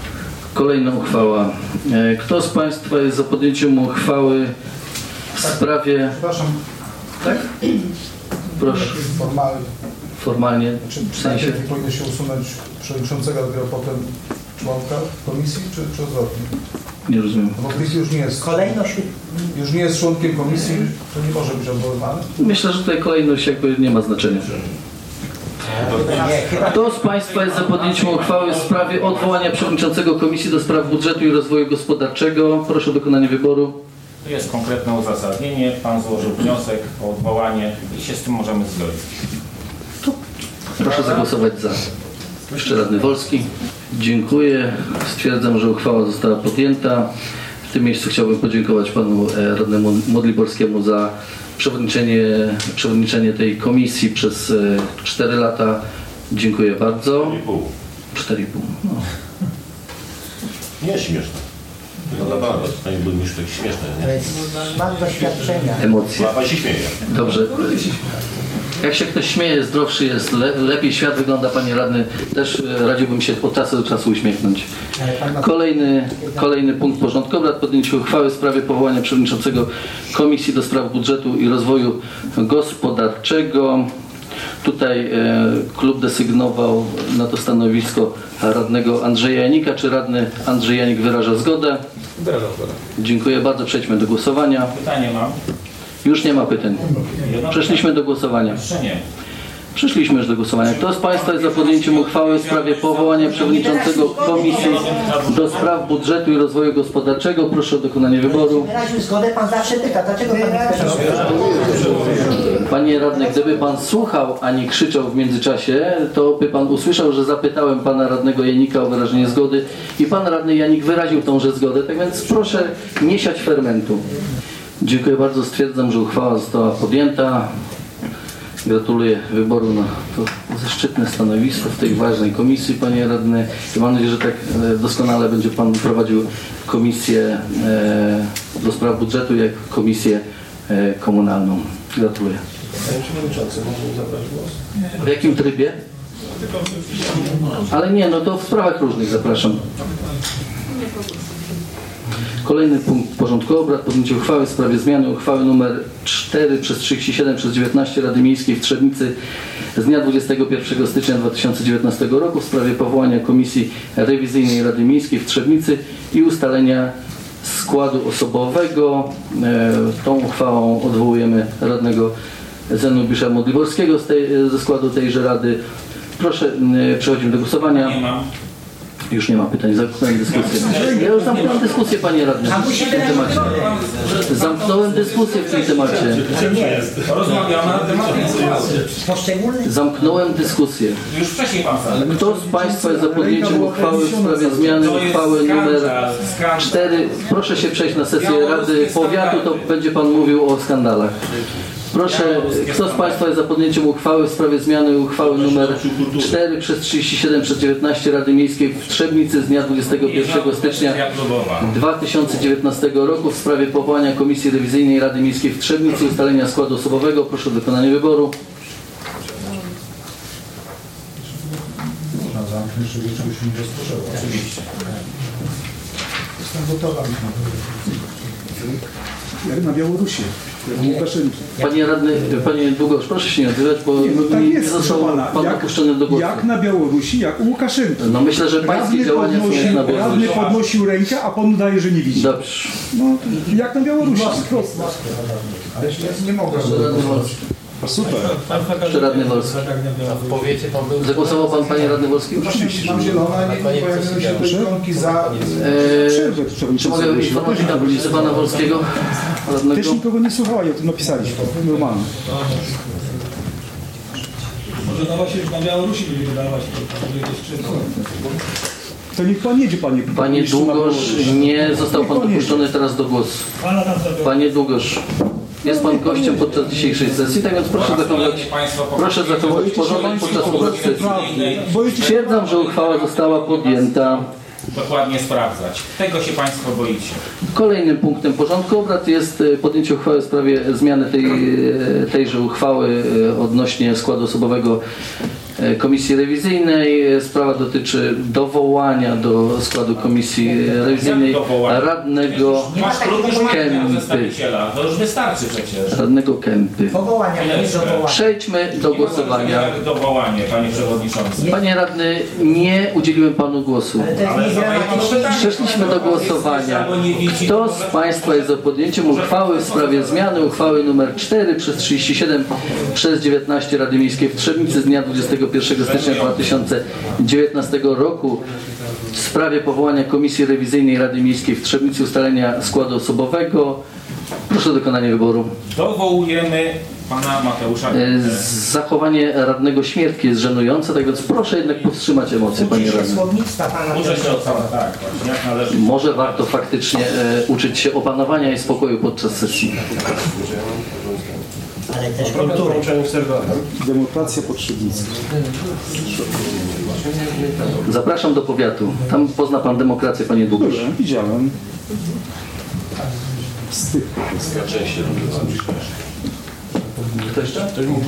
Kolejna uchwała. E, Kto z Państwa jest za podjęciem uchwały w sprawie... Przepraszam, Tak? Proszę. formalnie. Formalnie, Czy w sensie... powinno się usunąć przewodniczącego, a dopiero potem członka komisji, czy, czy odwrotnie? Nie rozumiem. Bo już nie jest, Kolejność już nie jest członkiem komisji, to nie może być odwoływany. Myślę, że tutaj kolejność jakby nie ma znaczenia. Kto z Państwa jest za podjęciem uchwały w sprawie odwołania przewodniczącego Komisji do Spraw Budżetu i Rozwoju Gospodarczego? Proszę o dokonanie wyboru. Tu jest konkretne uzasadnienie. Pan złożył wniosek o odwołanie i się z tym możemy zgodzić. Proszę zagłosować za. Jeszcze radny Wolski. Dziękuję. Stwierdzam, że uchwała została podjęta. W tym miejscu chciałbym podziękować panu e, radnemu Modliborskiemu za przewodniczenie, przewodniczenie tej komisji przez 4 lata. Dziękuję bardzo. 4,5. No. Nie śmieszne. No naprawdę, panie burmistrzu, tak śmieszne, to nie? jest smak doświadczenia. Emocje. Ma pan się śmieje. Dobrze. Jak się ktoś śmieje, zdrowszy jest, le, lepiej świat wygląda, panie radny. Też e, radziłbym się od czasu do czasu uśmiechnąć. Kolejny, kolejny punkt porządku obrad. Podjęcie uchwały w sprawie powołania przewodniczącego Komisji do Spraw Budżetu i Rozwoju Gospodarczego. Tutaj e, klub desygnował na to stanowisko radnego Andrzeja Janika. Czy radny Andrzej Janik wyraża zgodę? Dziękuję bardzo. Przejdźmy do głosowania. Pytanie mam. Już nie ma pytań. Przeszliśmy do głosowania. Przeszliśmy już do głosowania. Kto z Państwa jest za podjęciem uchwały w sprawie powołania przewodniczącego Komisji do Spraw Budżetu i Rozwoju Gospodarczego? Proszę o dokonanie wyboru. zawsze dlaczego Panie radny, gdyby Pan słuchał, a nie krzyczał w międzyczasie, to by Pan usłyszał, że zapytałem Pana radnego Janika o wyrażenie zgody i Pan radny Janik wyraził tąże zgodę. Tak więc proszę nie siać fermentu. Dziękuję bardzo. Stwierdzam, że uchwała została podjęta. Gratuluję wyboru na to zaszczytne stanowisko w tej ważnej komisji, panie radny. I mam nadzieję, że tak e, doskonale będzie pan prowadził komisję e, do spraw budżetu, jak komisję e, komunalną. Gratuluję. Panie Przewodniczący, mógłbym zabrać głos? W jakim trybie? Ale nie, no to w sprawach różnych zapraszam. Kolejny punkt porządku obrad. Podjęcie uchwały w sprawie zmiany uchwały nr 4 przez 37 przez 19 Rady Miejskiej w Trzebnicy z dnia 21 stycznia 2019 roku w sprawie powołania Komisji Rewizyjnej Rady Miejskiej w Trzebnicy i ustalenia składu osobowego. E, Tą uchwałą odwołujemy radnego Zenobiusza Modliborskiego ze składu tejże Rady. Proszę, e, przechodzimy do głosowania. Nie. Już nie ma pytań, zamknąłem dyskusję. Ja już zamknąłem dyskusję, panie radny, w tym temacie. Zamknąłem dyskusję w tym temacie. Rozmawiamy na temat Zamknąłem dyskusję. Już wcześniej pan. Kto z Państwa jest za podjęciem uchwały w sprawie zmiany uchwały numer 4? Proszę się przejść na sesję Rady Powiatu, to będzie Pan mówił o skandalach. Proszę, kto z Państwa jest za podjęciem uchwały w sprawie zmiany uchwały numer 4 przez 37 przez 19 Rady Miejskiej w Trzebnicy z dnia 21 stycznia 2019 roku w sprawie powołania Komisji Rewizyjnej Rady Miejskiej w Trzebnicy i ustalenia składu osobowego. Proszę o dokonanie wyboru. Żeby czegoś nie rozpoczęło. Oczywiście. Jestem gotowa. Jak na Białorusi. Panie radny, panie Długosz, proszę się nie odzywać, bo Nie, no tak nie, jest, został pana. pan Jak- dopuszczony do głosu. Jak na Białorusi, jak u Łukaszenki. No myślę, że pańskie Radny działania są podnosił, jak na Białorusi. Radny podnosił rękę, a pan udaje, że nie widzi. Dobrze. No, jak na Białorusi, prosto. Ale ja nie mogę. Radny Wolski. Super. Jeszcze radny Wolski. W powiecie to był... Zagłosował pan panie radny Wolski? Oczywiście, mam zielona, nie pojawiły się te ikonki za... Eee, czy mogę informować na ulicy pana Wolskiego? Radnego? Też nikogo nie słuchali, o tym napisaliśmy. Normalnie. Może się już na Białorusi będzie wydawać, to to niech pan jedzie, panie. Panie na Długosz, nie został pan dopuszczony teraz do głosu. Tam. Panie Długosz, jest pan gościem podczas dzisiejszej sesji, tak więc proszę zachować, proszę zachować porządek podczas obrad sesji. Stwierdzam, że uchwała została podjęta. Dokładnie sprawdzać. Tego się Państwo boicie. Kolejnym punktem porządku obrad jest e, podjęcie uchwały w sprawie zmiany tej, e, tejże uchwały e, odnośnie składu osobowego Komisji Rewizyjnej. E, Sprawa dotyczy dowołania do składu Komisji Rewizyjnej radnego Kępy. przedstawiciela. To już wystarczy przecież. Radnego Kępy. Przejdźmy do głosowania. Dowołanie, Panie Przewodniczący. Panie radny, nie udzieliłem panu głosu. Przeszliśmy do głosowania. Kto z Państwa jest za podjęciem uchwały w sprawie zmiany uchwały nr 4 przez 37 przez 19 Rady Miejskiej w Trzebnicy z dnia 21 stycznia 2019 roku w sprawie powołania Komisji Rewizyjnej Rady Miejskiej w Trzebnicy ustalenia składu osobowego? Proszę o dokonanie wyboru. Dowołujemy Pana Mateusza. E, Zachowanie radnego śmiertki jest żenujące, tak więc proszę jednak powstrzymać emocje, panie radny. słownictwa pana. Się tak, właśnie, jak należy. Może warto faktycznie e, uczyć się opanowania i spokoju podczas sesji. Ale też kultury. Demokracja potrzebnictwa. Zapraszam do powiatu. Tam pozna pan demokrację, panie Długosz. Widziałem. Wstyd po prostu. Kto jeszcze? Ktoś mówi,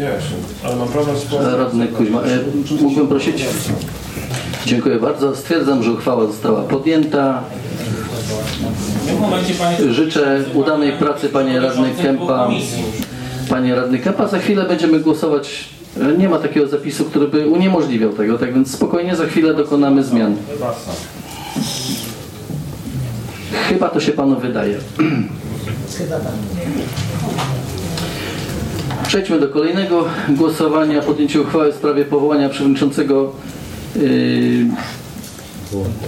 ja jeszcze, ale mam problem z. Radny Kuźma. E, mógłbym prosić? Dziękuję bardzo. Stwierdzam, że uchwała została podjęta. Życzę udanej pracy panie radny Kępa. Panie radny Kępa, za chwilę będziemy głosować. Nie ma takiego zapisu, który by uniemożliwiał tego, tak więc spokojnie za chwilę dokonamy zmian. Chyba to się panu wydaje. Przejdźmy do kolejnego głosowania. Podjęcie uchwały w sprawie powołania przewodniczącego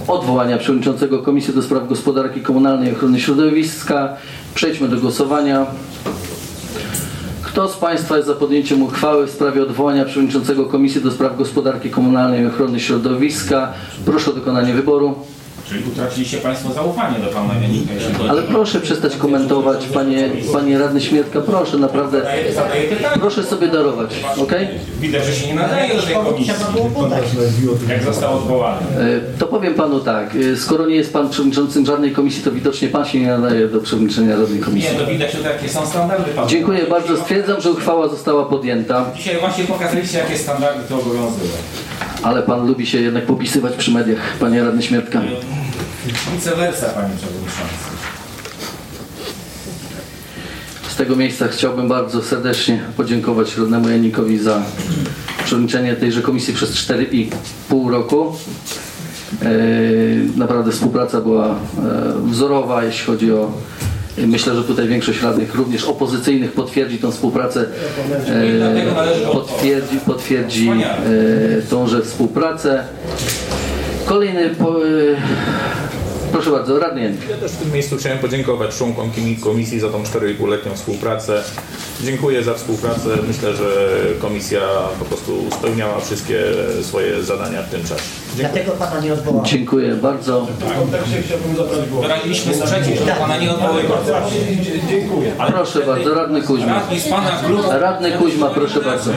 odwołania przewodniczącego Komisji do Spraw Gospodarki Komunalnej i Ochrony Środowiska. Przejdźmy do głosowania. Kto z Państwa jest za podjęciem uchwały w sprawie odwołania przewodniczącego Komisji do Spraw Gospodarki Komunalnej i Ochrony Środowiska? Proszę o dokonanie wyboru. Czyli utraciliście Państwo zaufanie do Pana Janika. jeśli chodzi Ale proszę przestać komentować, panie, panie radny Śmiertka, proszę naprawdę, proszę sobie darować, ok? Widać, że się nie nadaje do tej komisji. Jak został odwołany. E, To powiem panu tak, e, skoro nie jest pan przewodniczącym żadnej komisji, to widocznie pan się nie nadaje do przewodniczenia żadnej komisji. Nie, to widać, że jakie są standardy Pana. Dziękuję bardzo, stwierdzam, że uchwała została podjęta, Dzisiaj właśnie pokazaliście, jakie standardy to obowiązują. Ale pan lubi się jednak popisywać przy mediach, panie radny Śmiertka. Vice versa, Panie Przewodniczący. Z tego miejsca chciałbym bardzo serdecznie podziękować rodnemu Janikowi za przewodniczenie tejże komisji przez 4,5 roku. E, Naprawdę współpraca była e, wzorowa, jeśli chodzi o Myślę, że tutaj większość radnych, również opozycyjnych, potwierdzi tą współpracę, e, potwierdzi, potwierdzi e, tąże współpracę. Kolejny, po, y, proszę bardzo, radny Janik. Ja też w tym miejscu chciałem podziękować członkom kimi- komisji za tą 4,5-letnią współpracę. Dziękuję za współpracę. Myślę, że komisja po prostu spełniała wszystkie swoje zadania w tym czasie. Dlatego pana nie odwołałem. Dziękuję bardzo. Wyraziliśmy sprzeciw, że pana nie odwoływać. Dziękuję. Proszę bardzo, radny Kuźma. Radny Kuźma, proszę bardzo.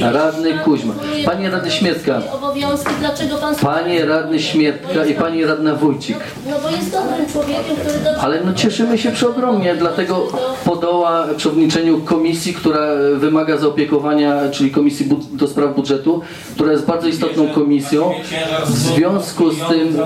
Radny Kuźma. Panie radny Śmietka. Obowiązki, dlaczego pan... Panie radny Śmietka i pani radna Wójcik. No bo jest dobrym człowiekiem, który. Ale no cieszymy się przeogromnie, dlatego podoła przewodniczeniu komisji, która wymaga zaopiekowania, czyli Komisji do Spraw Budżetu, która jest bardzo istotną komisją. W związku z tym,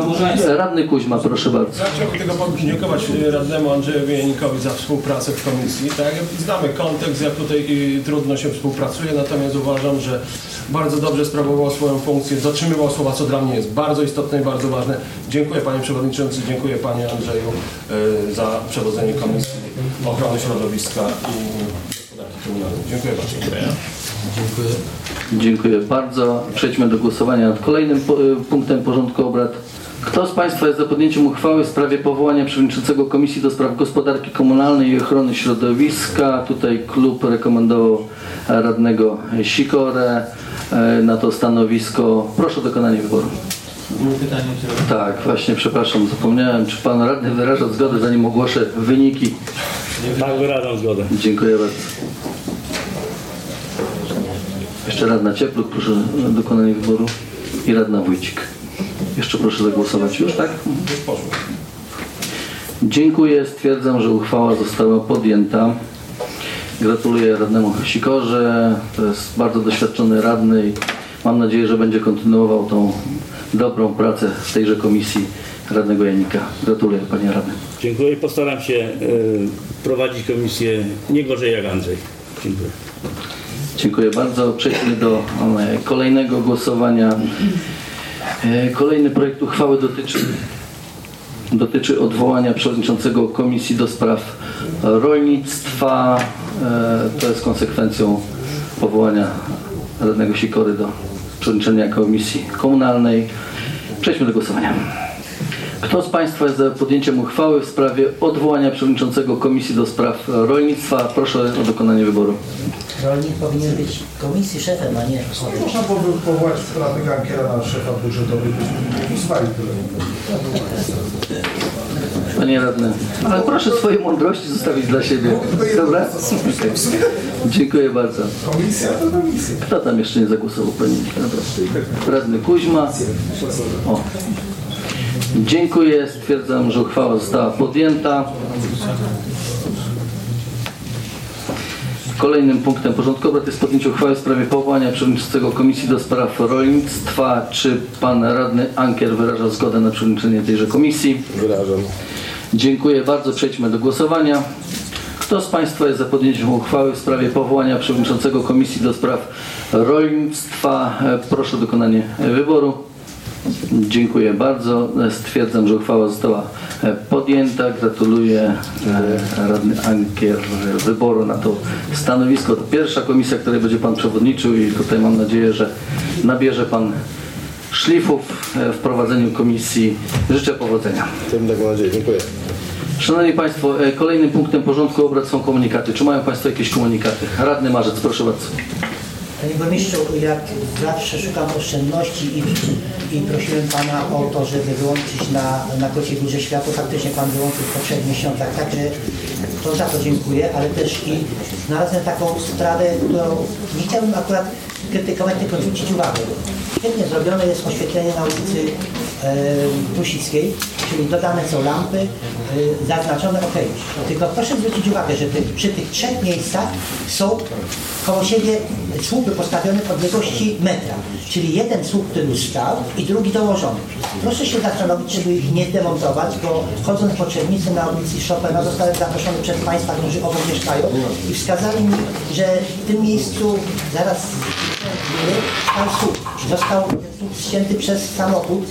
radny Kuźma, proszę bardzo. Ja chciałbym tylko podziękować e, radnemu Andrzejowi Janikowi za współpracę w komisji. Tak, znamy kontekst, jak tutaj e, trudno się współpracuje, natomiast uważam, że bardzo dobrze sprawował swoją funkcję, dotrzymywał słowa, co dla mnie jest bardzo istotne i bardzo ważne. Dziękuję panie przewodniczący, dziękuję panie Andrzeju e, za przewodzenie Komisji Ochrony Środowiska i Dziękuję bardzo. Dziękuję. Dziękuję bardzo. Przejdźmy do głosowania nad kolejnym y, punktem porządku obrad. Kto z Państwa jest za podjęciem uchwały w sprawie powołania przewodniczącego Komisji do Spraw Gospodarki Komunalnej i Ochrony Środowiska? Tutaj klub rekomendował radnego Sikorę e, na to stanowisko. Proszę o dokonanie wyboru. Było pytanie, czy Tak, właśnie przepraszam, zapomniałem. Czy Pan radny wyraża zgodę, zanim ogłoszę wyniki? Tak, wyrażam zgodę. Dziękuję bardzo. Jeszcze radna Ciepluk, proszę o dokonanie wyboru. I radna Wójcik. Jeszcze proszę zagłosować już, tak? Dziękuję. Stwierdzam, że uchwała została podjęta. Gratuluję radnemu Sikorze. To jest bardzo doświadczony radny i mam nadzieję, że będzie kontynuował tą dobrą pracę w tejże komisji radnego Janika. Gratuluję panie radny. Dziękuję i postaram się e, prowadzić komisję nie gorzej jak Andrzej. Dziękuję. Dziękuję bardzo. Przejdźmy do e, kolejnego głosowania. E, Kolejny projekt uchwały dotyczy, dotyczy odwołania przewodniczącego Komisji do Spraw Rolnictwa. To jest konsekwencją powołania radnego Sikory do przewodniczenia Komisji Komunalnej. Przejdźmy do głosowania. Kto z Państwa jest za podjęciem uchwały w sprawie odwołania przewodniczącego Komisji do Spraw Rolnictwa? Proszę o dokonanie wyboru. Rolnik powinien być komisji szefem, a nie osobą. Można byłoby powołać radnego Ankiera na szefa budżetowy, byśmy nie głosowali tyle. Panie radny, ale proszę swojej mądrości zostawić dla siebie. Dobra? Dziękuję bardzo. Komisja to komisja. Kto tam jeszcze nie zagłosował? Panie. Radny Kuźma. O. Dziękuję. Stwierdzam, że uchwała została podjęta. Kolejnym punktem porządku obrad jest podjęcie uchwały w sprawie powołania przewodniczącego Komisji do Spraw Rolnictwa. Czy pan radny Ankier wyraża zgodę na przewodniczenie tejże komisji? Wyrażam. Dziękuję bardzo. Przejdźmy do głosowania. Kto z Państwa jest za podjęciem uchwały w sprawie powołania przewodniczącego Komisji do Spraw Rolnictwa? E, Proszę o dokonanie wyboru. Dziękuję bardzo. Stwierdzam, że uchwała została e, podjęta. Gratuluję e, radny Ankier wyboru na to stanowisko. To pierwsza komisja, której będzie Pan przewodniczył i tutaj mam nadzieję, że nabierze Pan szlifów e, w prowadzeniu komisji. Życzę powodzenia. Mam taką nadzieję. Dziękuję. Szanowni Państwo, kolejnym punktem porządku obrad są komunikaty. Czy mają Państwo jakieś komunikaty? Radny Marzec, proszę bardzo. Panie burmistrzu, jak zawsze szukam oszczędności i, i prosiłem Pana o to, żeby wyłączyć na, na Kociej Górze światło. Faktycznie Pan wyłączył po trzech miesiącach, także to za to dziękuję, ale też i znalazłem taką sprawę, którą nie chciałbym akurat krytykować, tylko zwrócić uwagę. Świetnie zrobione jest oświetlenie na ulicy e, czyli dodane są lampy, e, zaznaczone ok. Tylko proszę zwrócić uwagę, że ty, przy tych trzech miejscach są koło siebie słupy postawione w odległości metra. Czyli jeden słup, który stał i drugi dołożony. Proszę się zastanowić, żeby ich nie demontować, bo chodząc po Czernicy na ulicy Chopina zostałem zaproszony przez Państwa, którzy obok mieszkają i wskazali mi, że w tym miejscu zaraz stał słup. Został ten słup ścięty przez samochód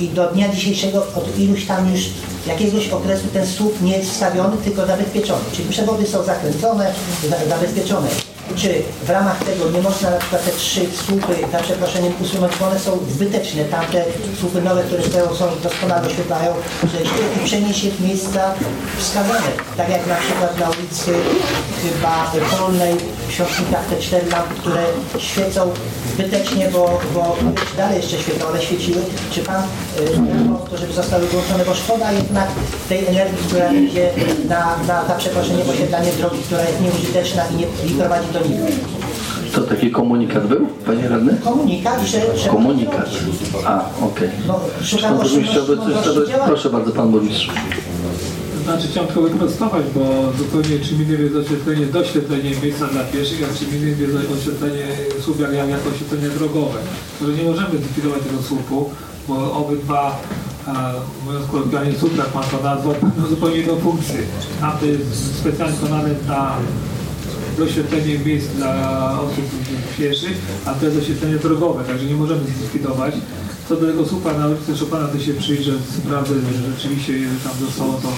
i do dnia dzisiejszego od iluś tam już jakiegoś okresu ten słup nie jest wstawiony, tylko zabezpieczony. Czyli przewody są zakręcone, za- zabezpieczone. Czy w ramach tego nie można na przykład te trzy słupy, za przeproszeniem, usunąć, bo one są zbyteczne. Tamte słupy nowe, które stoją, są doskonale oświetlają, że i przenieść je w miejsca wskazane. Tak jak na przykład na ulicy chyba Polnej w Świątnikach te cztery lampy, które świecą zbytecznie, bo, bo dalej jeszcze świecą, one świeciły. Czy Pan y, to, żeby zostały wyłączone, bo szkoda jednak tej energii, która idzie na, na, na przeproszenie posiadanie drogi, która jest nieużyteczna i nie i prowadzi do. To taki komunikat był, panie radny? Komunikat, że... że Komunikat. A, okej. No, szukam Pan burmistrz chciałby coś możliwości dodać? działania. Proszę bardzo, pan burmistrz. Znaczy chciałem tylko wyprostować, bo zupełnie czym innym jest oświetlenie, doświetlenie miejsca dla pieszych, a czym innym jest oświetlenie słup jak, jak jako oświetlenie drogowe. Że nie możemy zlikwidować tego słupu, bo obydwa, e, mówiąc kolokwialnie, słup, jak pan to nazwał, mają zupełnie inną funkcję. Tamte jest specjalnie wykonane doświetlenie miejsc dla osób pieszych, a to jest oświetlenie drogowe, także nie możemy zlikwidować. Co do tego słupa na ulicy Chopina, to się przyjrzę, sprawdzę, że rzeczywiście tam zostało to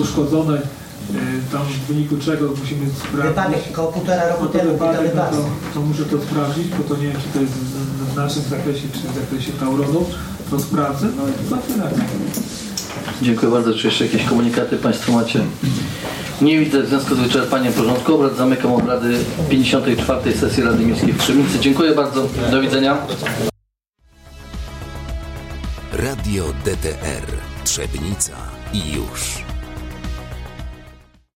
uszkodzone. E, Tam w wyniku czego musimy sprawdzić. Wypadek około półtora roku to temu, wypadek, to no to, to muszę to sprawdzić, bo to nie wiem, czy to jest w- naszym zakresie, czy w zakresie Tauronu. To sprawdzę, no i za tyle. Dziękuję bardzo. Czy jeszcze jakieś komunikaty Państwo macie? Nie widzę. W związku z wyczerpaniem porządku obrad zamykam obrady 54. sesji Rady Miejskiej w Trzebnicy. Dziękuję bardzo. Do widzenia. Radio DTR Trzebnica i już.